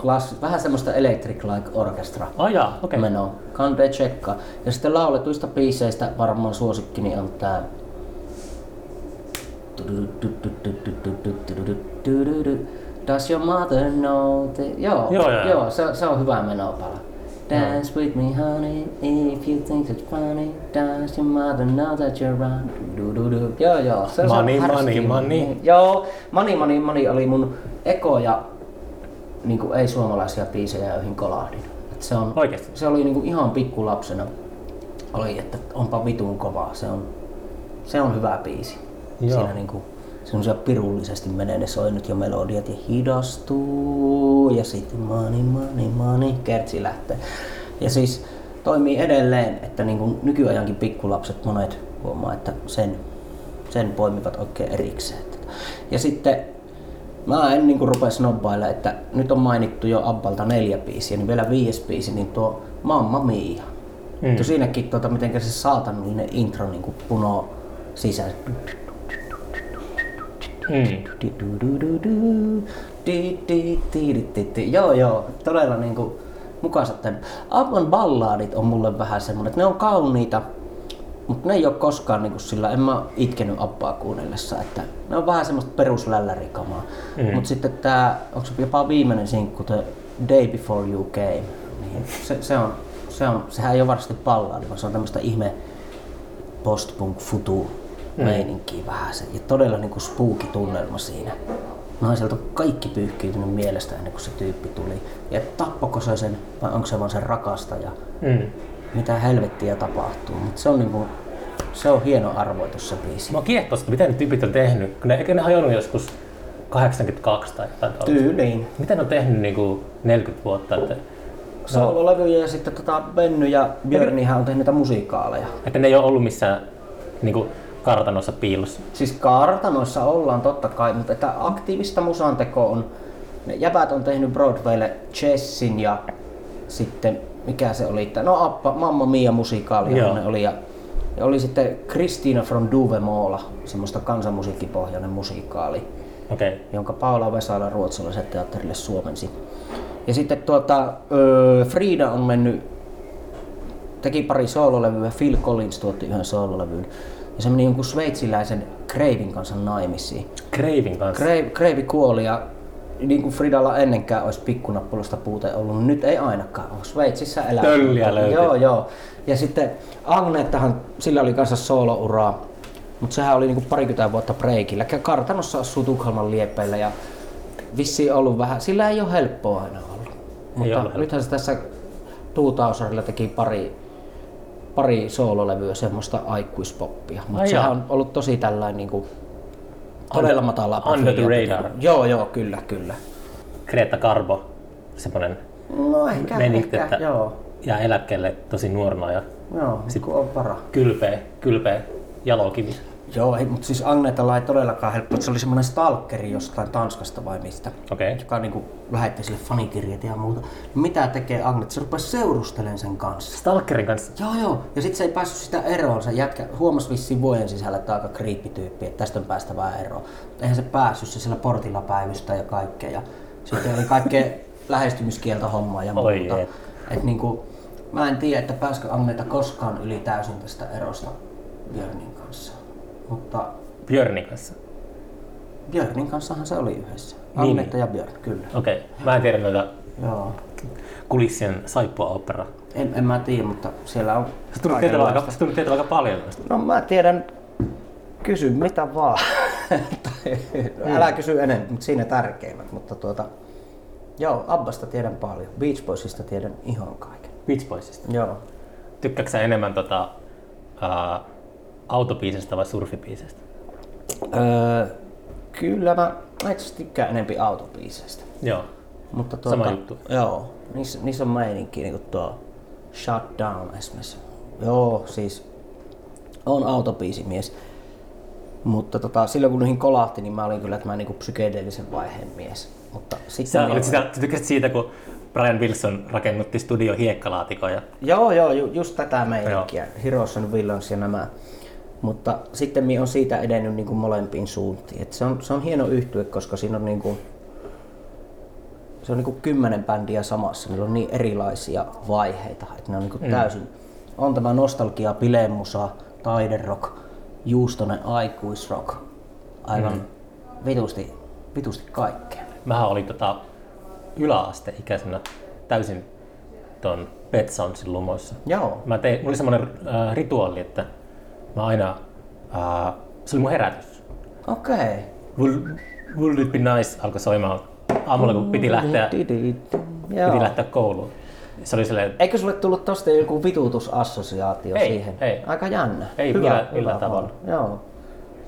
Klassi. Vähän semmoista Electric Like Orchestra Ai jaa, okei. Okay. menoa. Kande tsekkaa. Ja sitten lauletuista biiseistä varmaan suosikkini on tää... Does your mother know. Joo, Joo, joo, joo. joo se, se on hyvä menopala. Dance with me honey, if you think it's funny Does your mother know that you're wrong du, du, du. Joo joo, se, Money, se on money, money. Joo, Money Money Money oli mun ekoja niin kuin ei-suomalaisia biisejä, joihin kolahdin. Et se, on, Oikeesti? se oli niin kuin ihan pikkulapsena. Oli, että onpa vitun kovaa. Se on, se on hyvä biisi. Joo. Siinä niin kuin, semmoisia pirullisesti menee ne soinut jo melodiat ja hidastuu ja sitten money, money, money, kertsi lähtee. Ja siis toimii edelleen, että niin kuin nykyajankin pikkulapset monet huomaa, että sen, sen poimivat oikein erikseen. Ja sitten mä en niin rupea snobbailla, että nyt on mainittu jo Abbalta neljä biisiä, niin vielä viides biisi, niin tuo Mamma Mia. Mm. Siinäkin tuota, miten se saatanallinen intro niin kuin punoo sisään. Mm. Joo, joo, todella niinku mukaansa tämän. Abban balladit on mulle vähän semmonen, että ne on kauniita, mutta ne ei ole koskaan niinku sillä, en mä itkenyt Abbaa kuunnellessa, että ne on vähän semmoista peruslällärikamaa. Mm. Mutta sitten tää, onko se jopa viimeinen sinkku, The Day Before You Came, niin se, se on, se on, sehän ei ole varsinaisesti balladi, vaan se on tämmöistä ihme post-punk futu meininkiä vähän se. Ja todella niinku spooky tunnelma siinä. Naiselta kaikki pyyhkiytynyt mielestä ennen kuin se tyyppi tuli. Ja tappako se sen, vai onko se vaan sen rakastaja? Mm. Mitä helvettiä tapahtuu. Mutta se on niinku, se on hieno arvoitus se biisi. Mä kiehtoo mitä ne tyypit on tehnyt. Kun ne, eikö ne hajonnut joskus 82 tai jotain? Tyyliin. Mitä ne on tehnyt niin kuin 40 vuotta? Että, Soololevyjä ja sitten tota Benny ja Björnihän on tehnyt niitä musiikaaleja. että ne ei ole ollut missään niin kuin kartanossa piilossa. Siis kartanoissa ollaan totta kai, mutta että aktiivista musanteko on, ne jäbät on tehnyt Broadwaylle Chessin ja sitten mikä se oli, että no Appa, Mamma Mia musikaali Joo. ne oli ja, ja oli sitten Christina from Duvemola, semmoista kansanmusiikkipohjainen musikaali, Okei. Okay. jonka Paula Vesala ruotsalaiselle teatterille suomensi. Ja sitten tuota, öö, Frida on mennyt, teki pari soololevyä, Phil Collins tuotti yhden soololevyn. Ja se meni jonkun sveitsiläisen Kreivin kanssa naimisiin. Kreivin kanssa. Kreiv, Kreivi kuoli ja niin kuin Fridalla ennenkään olisi pikkunappulasta puute ollut, niin nyt ei ainakaan ole. Sveitsissä elää. Tölliä löytyi. Joo, joo. Ja sitten Agnettahan, sillä oli kanssa soolouraa, mutta sehän oli niinku parikymmentä vuotta breikillä. Kartanossa asuu Tukholman liepeillä ja vissiin ollut vähän, sillä ei ole helppoa aina ollut. Mutta nythän se tässä Tuutauserilla teki pari, pari soololevyä, semmoista aikuispoppia. Mutta sehän on ollut tosi tällainen niinku todella matalaa Under the profiilia radar. Joo, joo, kyllä, kyllä. Greta Garbo, semmoinen No ehkä, meni, ehkä, että joo. jää eläkkeelle tosi nuorena ja Joo, sit on vara. kylpeä, kylpeä jalokivi. Joo, ei, mutta siis Agnetalla ei todellakaan helppo. Se oli semmoinen stalkeri jostain Tanskasta vai mistä. Okei. Joka niinku lähetti sille fanikirjat ja muuta. Mitä tekee Agnet? Se rupesi seurustelemaan sen kanssa. Stalkerin kanssa. Joo, joo. Ja sitten se ei päässyt sitä eroon. Se jätkä huomasi vissiin vuoden sisällä, että aika kriippityyppi, että tästä on päästävää eroon. Eihän se päässyt, se siellä portilla päivystä ja kaikkea. Ja sitten oli kaikkea lähestymiskieltä hommaa ja Oi muuta. et. Et niinku, mä en tiedä, että pääskö Agneta koskaan yli täysin tästä erosta Björnin. Mutta Björnin kanssa. Björnin kanssahan se oli yhdessä. Niin. Agneta ja Björn, kyllä. Okei. Okay. Mä en tiedä noita Joo. kulissien saippua opera. En, en mä tiedä, mutta siellä on Se tuli tietyllä aika, tietyllä aika paljon noista. No mä tiedän, kysy mitä vaan. Älä kysy enemmän, mutta siinä tärkeimmät. Mutta tuota, joo, Abbasta tiedän paljon. Beach Boysista tiedän ihan kaiken. Beach Boysista. Joo. Tykkääksä sä enemmän tota, ää, autobiisistä vai surfibiisistä? Öö, kyllä mä itse asiassa tykkään enempi autobiiseistä. Joo. Mutta tuota, Sama juttu. Joo, niissä, niissä on meininki niin kuin tuo Shut Down esimerkiksi. Joo, siis on autobiisimies. Mutta tota, silloin kun niihin kolahti, niin mä olin kyllä tämä niinku psykedeellisen vaiheen mies. Mutta sitten Sä, niin- olit sitä, sä tykkäsit siitä, kun Brian Wilson rakennutti studio hiekkalaatikoja. Joo, joo, ju, just tätä meininkiä. Heroes and Villains ja nämä. Mutta sitten mi on siitä edennyt niin kuin molempiin suuntiin. Et se, on, se on hieno yhtye, koska siinä on, niin kuin, se on niin kuin kymmenen bändiä samassa. Niillä on niin erilaisia vaiheita. Että ne on niin kuin täysin, on tämä nostalgia, bilemusa, taiderock, juustonen aikuisrock. Aivan vitusti, vitusti kaikkea. Mähän olin tota, yläasteikäisenä täysin ton Pet Soundsin lumoissa. Joo, Mä tein, mulla oli semmoinen äh, rituaali, että mä aina, äh, se oli mun herätys. okei. Okay. Would, would it be nice alkoi soimaan aamulla, kun piti lähteä, piti lähteä kouluun. Se oli silleen, Eikö sulle tullut tosta joku vitutusassosiaatio Ei, siihen? ei. Aika jännä. Ei millään- millään tavalla. Joo.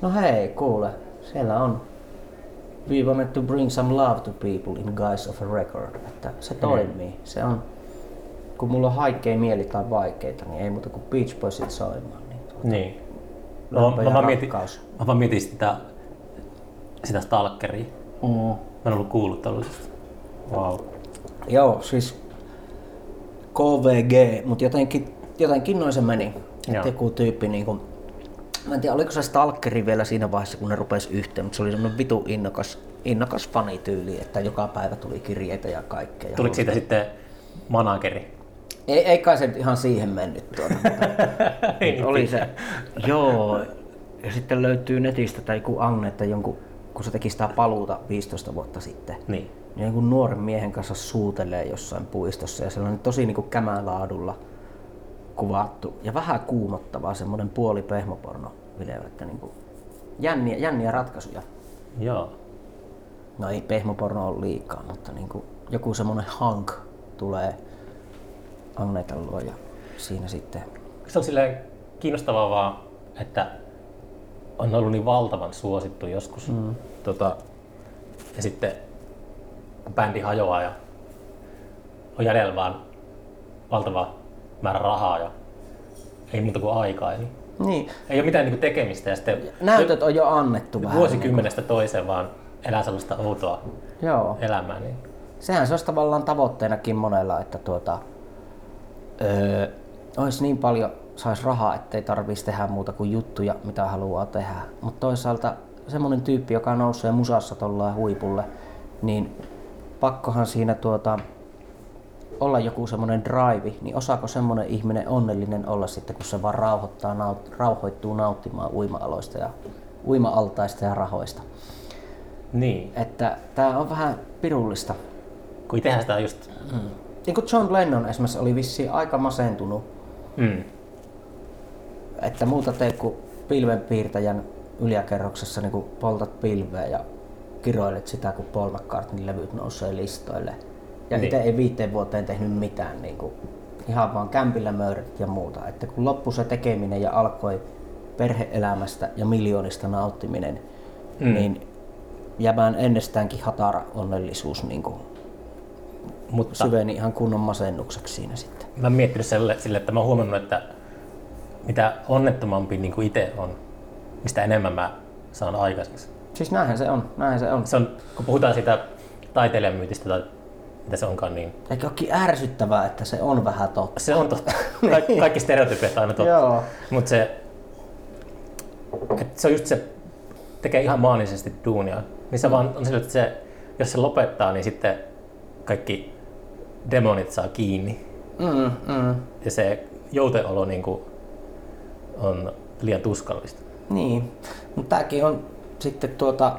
No hei, kuule. Siellä on We wanted to bring some love to people in guise of a record. Että se toimii. Se on, kun mulla on haikea mieli tai vaikeita, niin ei muuta kuin Beach Boysit soimaan. Niin niin. Mä, lämpö mä, ja vaan mietin, mä vaan mietin sitä, sitä stalkeria. Mm. Mä en ollut kuullut tällaisesta. Wow. Joo, siis KVG, mutta jotenkin, jotenkin noin se meni. Että Joo. joku tyyppi niinku, mä en tiedä oliko se stalkeri vielä siinä vaiheessa kun ne rupesi yhteen, mutta se oli semmoinen vitu innokas, innokas fanityyli, että joka päivä tuli kirjeitä ja kaikkea. Ja Tuliko siitä sitten manageri? Ei, ei kai se ihan siihen mennyt tuota. mutta oli se, joo. Ja sitten löytyy netistä tai joku Agne, että jonkun, kun se teki sitä paluuta 15 vuotta sitten, Niin. niin jonkun nuoren miehen kanssa suutelee jossain puistossa ja se on tosi niin kuin kämälaadulla kuvattu ja vähän kuumottavaa semmoinen puoli pehmoporno video, että niin kuin jänniä, jänniä ratkaisuja. Joo. No ei pehmoporno ole liikaa, mutta niin kuin joku semmoinen hank tulee Agnetan luo ja siinä sitten Se on silleen kiinnostavaa vaan, että on ollut niin valtavan suosittu joskus. Mm. Tota, ja sitten kun bändi hajoaa ja on jäljellä vaan valtava määrä rahaa ja ei muuta kuin aikaa. Niin niin, ei ole mitään niinku tekemistä ja sitten näytöt on jo annettu vähän. vuosikymmenestä toiseen vaan elää sellaista outoa Niin kuin, joo. elämää. Niin. Sehän se olisi tavallaan tavoitteenakin monella, että tuota, öö, olisi niin paljon, saisi rahaa, ettei tarvitsisi tehdä muuta kuin juttuja, mitä haluaa tehdä. Mutta toisaalta semmoinen tyyppi, joka nousee musassa tuolla huipulle, niin pakkohan siinä tuota, olla joku semmoinen drive, niin osaako semmoinen ihminen onnellinen olla sitten, kun se vaan rauhoittaa, naut, rauhoittuu nauttimaan uima-aloista ja uima-altaista ja rahoista. niin. Että tämä on vähän pirullista. Kun itsehän sitä just... Niin kuin John Lennon esimerkiksi oli vissiin aika masentunut, Mm. että muuta teet kuin pilvenpiirtäjän yläkerroksessa niin kuin poltat pilveä ja kiroilet sitä, kun Paul McCartneyn levyt nousee listoille. Ja Niin. itse ei viiteen vuoteen tehnyt mitään, niin kuin, ihan vaan kämpillä möydät ja muuta. Että kun loppui se tekeminen ja alkoi perheelämästä ja miljoonista nauttiminen, mm. niin jäämään ennestäänkin hatara onnellisuus niin kuin Mutta syveni ihan kunnon masennukseksi siinä sitten. mä oon miettinyt sille, sille, että mä oon huomannut, että mitä onnettomampi niin kuin itse on, mistä enemmän mä saan aikaiseksi. Siis näinhän se on, näinhän se on. Se on, kun puhutaan siitä taiteilijamyytistä tai mitä se onkaan, niin Eikö olekin ärsyttävää, että se on vähän totta? se on totta. Ka- kaikki stereotypiat aina totta. Joo. Mutta se, et se on just se, tekee ihan maanisesti duunia. Niin se vaan on sillä, että se, jos se lopettaa, niin sitten kaikki demonit saa kiinni. Mm, mm. Ja se jouteolo niin kuin, on liian tuskallista. Niin, mutta tämäkin on sitten tuota,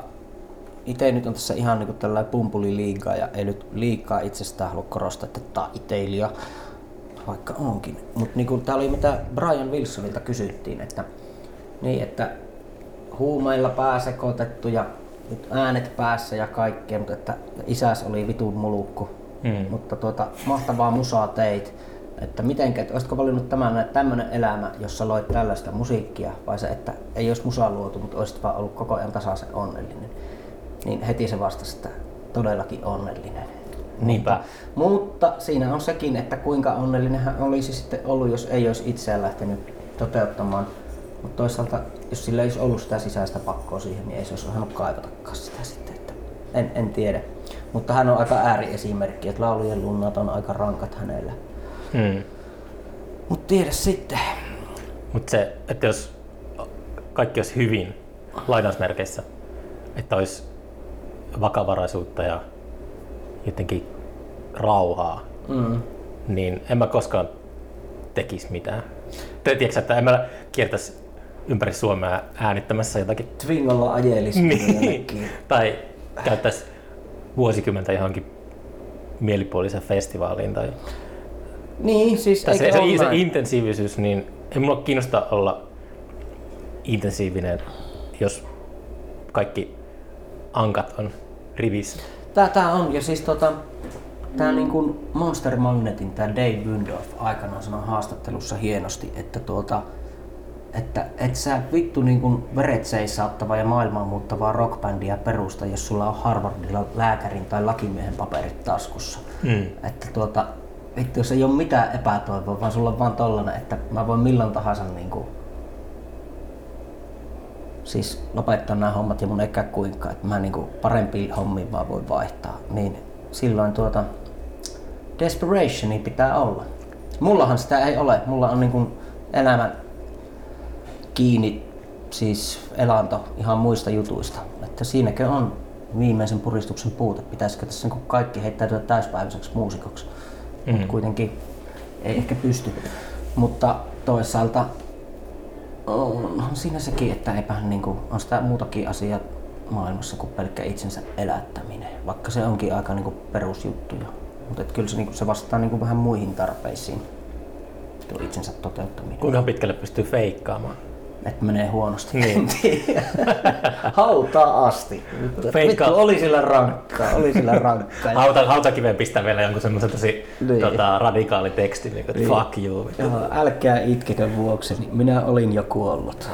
itse nyt on tässä ihan niin tällainen pumpuliliigaa ja ei nyt liikaa itsestään halua korostaa, että taiteilija, vaikka onkin. Mutta niin tämä oli mitä Brian Wilsonilta kysyttiin, että, niin, että huumeilla pääsekoitettu ja nyt äänet päässä ja kaikkea, mutta että isäs oli vitun mulukku. Mm. Mutta tuota, mahtavaa musaa teit. Että mitenkä, että olisitko valinnut tämän, tämmöinen elämä, jossa loit tällaista musiikkia, vai se, että ei olisi musaa luotu, mutta olisit vaan ollut koko ajan tasaisen onnellinen. Niin heti se vastasi, että todellakin onnellinen. Niinpä. Mutta, mutta siinä on sekin, että kuinka onnellinen hän olisi sitten ollut, jos ei olisi itseään lähtenyt toteuttamaan. Mutta toisaalta, jos sillä ei olisi ollut sitä sisäistä pakkoa siihen, niin ei se olisi osannut kaivatakaan sitä sitten. Että en, en tiedä. Mutta hän on aika ääriesimerkki, että laulujen lunnat on aika rankat hänellä. Mm. Mutta tiedä sitten. Mutta se, että jos kaikki olisi hyvin, lainausmerkeissä, että olisi vakavaraisuutta ja jotenkin rauhaa, Mm. niin en mä koskaan tekisi mitään. Tiedätkö, että en mä kiertäisi ympäri Suomea äänittämässä jotakin. Twingolla ajelisi Niin. tai käyttäisi vuosikymmentä johonkin mielipuoliseen festivaaliin. Tai, Niin, siis tai se, se, se intensiivisyys, niin ei mulla kiinnosta olla intensiivinen, jos kaikki ankat on rivissä. Tää, tää on, ja siis tota, tää niin kuin Monster Magnetin, tää Dave Windorf aikanaan sanoi haastattelussa hienosti, että tuota, että et sä vittu niin kuin veret seisauttava ja maailmaa muuttavaa rockbändiä perusta, jos sulla on Harvardilla lääkärin tai lakimiehen paperit taskussa. Mm. Että tuota, vittu jos ei ole mitään epätoivoa, vaan sulla on vaan tollanen, että mä voin milloin tahansa niin kuin, siis lopettaa nämä hommat ja mun eikä kuinka, että mä niinku parempiin hommiin vaan voin vaihtaa, niin silloin tuota desperationi pitää olla. Mullahan sitä ei ole, mulla on niinku elämä kiinni, siis elanto ihan muista jutuista. Että siinäkö on viimeisen puristuksen puute, pitäisikö tässä niinku kaikki heittäytyä täyspäiväiseksi muusikoksi. Mm. Mm. Kuitenkin ei ehkä pysty. Mutta toisaalta onhan siinä sekin, että eipä niinku, on sitä muutakin asiaa maailmassa kuin pelkkä itsensä elättäminen, vaikka se onkin aika niinku perusjuttu jo. Mutta kyllä se, niinku, se vastaa niinku vähän muihin tarpeisiin, tuo itsensä toteuttaminen. Kuinka pitkälle pystyy feikkaamaan? Että menee huonosti. Niin. Hautaa asti. Vittu, oli sillä rankkaa, oli sillä rankkaa. Hauta, hautakiveen pistää vielä jonkun semmoisen tosi Niin. tota, radikaali teksti, niin kuin, Niin. fuck you. Joo, älkää itkekö vuokseni, minä olin jo kuollut.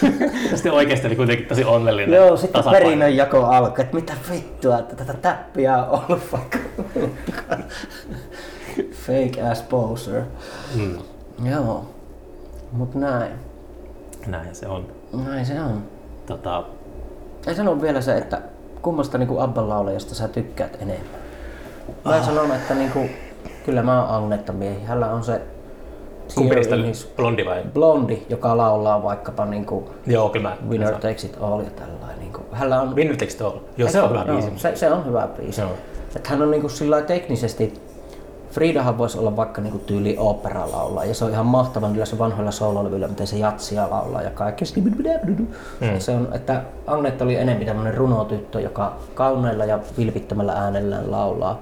Sitten oikeasti oli kuitenkin tosi onnellinen. Joo, sitten tasapaino. perinnönjako alkoi, että mitä vittua, että tätä täppiä on ollut vaikka. Fake ass poser. Mm. Joo, mut näin. Näin se on. Näin se on. Tota, Ei sano vielä se, että kummasta niinku Abban laulajasta sä tykkäät enemmän. Mä Ah. sanon, että niinku, kyllä mä oon Agnetta miehi. Hänellä on se kumpi niistä blondi vai? blondi, joka laulaa vaikkapa niinku Joo, kyllä mä. Winner mä Takes It All ja tällainen. Niinku, hänellä on Winner Takes It All. Joo, se on hyvä biisi. Se, se on hyvä biisi. Joo. Että hän on niinku sillä teknisesti, Fridahan voisi olla vaikka niinku tyyli opera laulaa ja se on ihan mahtava niillä se vanhoilla soololevyillä, miten se jatsia laulaa ja kaikki. Mm. Se on, että Agnetta oli enemmän tämmöinen runotyttö, joka kauneilla ja vilpittömällä äänellään laulaa.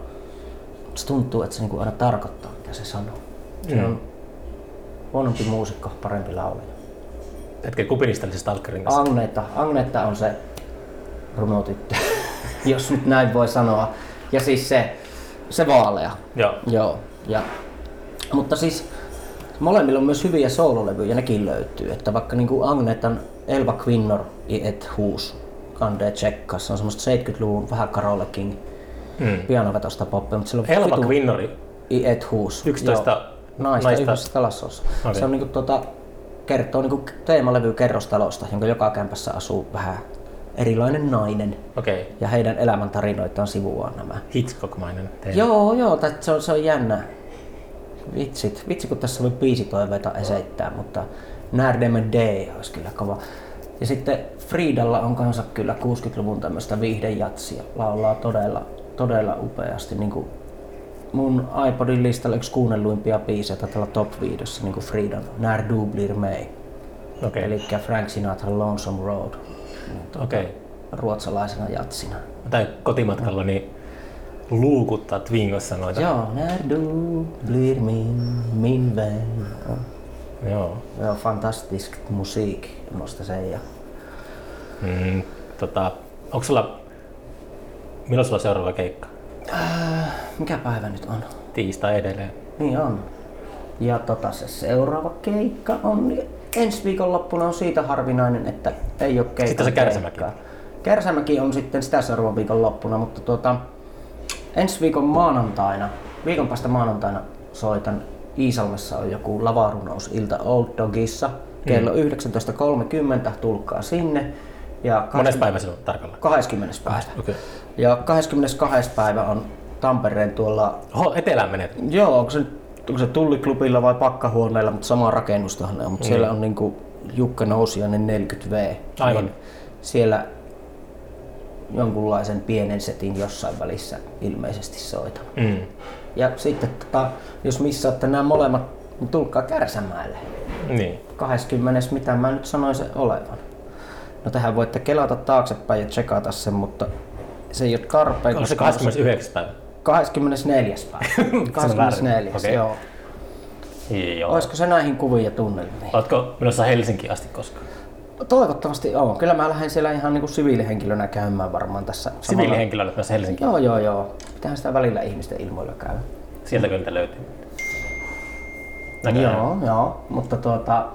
Se tuntuu, että se niinku aina tarkoittaa, mitä se sanoo. Se Mm. on huonompi muusikko, parempi laulaja. Hetken se Stalkerin kanssa. Agneta, Agneta on se runotyttö, jos nyt näin voi sanoa. Ja siis se, se vaalea. Joo. Joo. Ja, mutta siis molemmilla on myös hyviä soololevyjä, nekin löytyy. Että vaikka niin kuin Agnetan Elva Quinnor i et hus Kande Tsekka. Se on semmoista 70-luvun vähän Carole King Mm. pianovetosta poppia, mutta on Elva vitu- Quinnori, I Et Huus. 11 Joo. naista, naista. yhdessä talossa. Okei. Se on niinku tota, kertoo niinku teemalevy kerrostalosta, jonka joka kämpässä asuu vähän erilainen nainen. okay. Ja heidän elämäntarinoitaan sivuaan nämä. Hitchcock-mainen teema. Joo, joo, se on, se on jännä. Vitsit, vitsi kun tässä voi biisitoiveita esittää, mutta Närdemme D olisi kyllä kova. Ja sitten Friidalla on kanssa kyllä 60-luvun tämmöistä viihdejatsia. Laulaa todella, todella upeasti. Niin kuin mun iPodin listalla yksi kuunnelluimpia biisejä olla top 5, niin kuin Friidan När du blir mig. Okei, Eli Frank Sinatra Lonesome Road okei. ruotsalaisena jatsina. Tai kotimatkalla niin luukuttaa Twingossa noita. Joo, När du blir min, min vän. Joo. Joo, fantastisk musiik, musta se ja Mm, tota, onko sulla, milloin sulla seuraava keikka? äh, mikä päivä nyt on? Tiistai edelleen. Niin on. Ja tota se seuraava keikka on ensi viikonloppuna on siitä harvinainen, että ei ole keikka. Sitten se Kärsämäki. Kärsämäki on sitten sitä seuraavan viikon loppuna, mutta tuota, ensi viikon maanantaina, viikon päästä maanantaina soitan Iisalmessa on joku lavarunousilta Old Dogissa. Kello 19.30 tulkaa sinne. Ja Mones päivä se on tarkalleen? 20. päivä. Okei. Ja 22. päivä on Tampereen tuolla, Oho, etelään menet. joo, onko se, nyt- onko se Tulliklubilla vai Pakkahuoneella, mutta sama rakennustahan ne on, mutta siellä on niinku Jukka Nousiainen 40V. Aivan. Niin siellä jonkunlaisen pienen setin jossain välissä ilmeisesti soitan. Mm. Ja sitten tota, jos missaatte nämä molemmat, niin tulkaa Kärsämäelle. Niin. 20. mitä mä nyt sanoisin olevan. No tähän voitte kelata taaksepäin ja tsekata sen, mutta se ei ole tarpeen. Onko se koska 29. päivä? 24. päivä. 24. Okei. Joo. Joo. Olisiko se näihin kuviin ja tunnelmiin? Oletko menossa Helsinkiin asti koskaan? Toivottavasti on. Kyllä mä lähden siellä ihan niinku siviilihenkilönä käymään varmaan tässä. Siviilihenkilöllä menossa Helsinkiin. Joo, joo, joo. Pitäähän sitä välillä ihmisten ilmoilla käydä. Sieltä kyllä niitä löytyy. Näköjään. Joo, joo. Mutta tuota...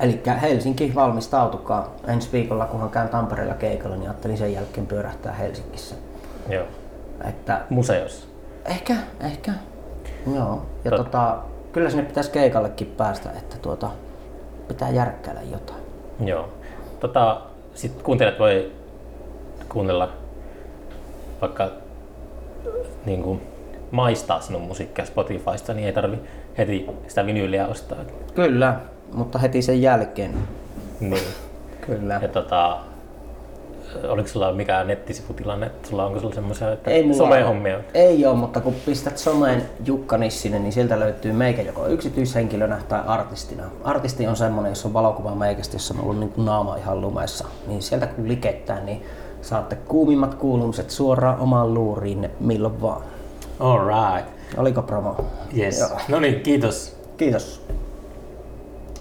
Eli Helsinki valmistautukaa. Ensi viikolla, kunhan käyn Tampereella keikalla, niin ajattelin sen jälkeen pyörähtää Helsingissä. Joo. Että Museossa. ehkä, ehkä. Joo. Ja Tot- tota, kyllä sinne pitäisi keikallekin päästä, että tuota, pitää järkkäillä jotain. Joo. Tota, sitten kuuntelijat voi kuunnella vaikka niin kuin, maistaa sinun musiikkia Spotifysta, niin ei tarvi heti sitä vinyyliä ostaa. Kyllä, mutta heti sen jälkeen. Niin. Kyllä. Ja tota, oliko sulla mikään nettisivutilanne? Sulla, onko sulla semmoisia että Ei somehommia? Ei ole, mutta kun pistät someen Jukka Nissinen, niin sieltä löytyy meikä joko yksityishenkilönä tai artistina. Artisti on semmonen, jos on valokuva meikästä, jossa on ollut niin kuin naama ihan lumessa. Niin sieltä kun likettää, niin saatte kuumimmat kuulumiset suoraan omaan luuriin milloin vaan. All right. Oliko promo? Yes. No niin, kiitos. Kiitos.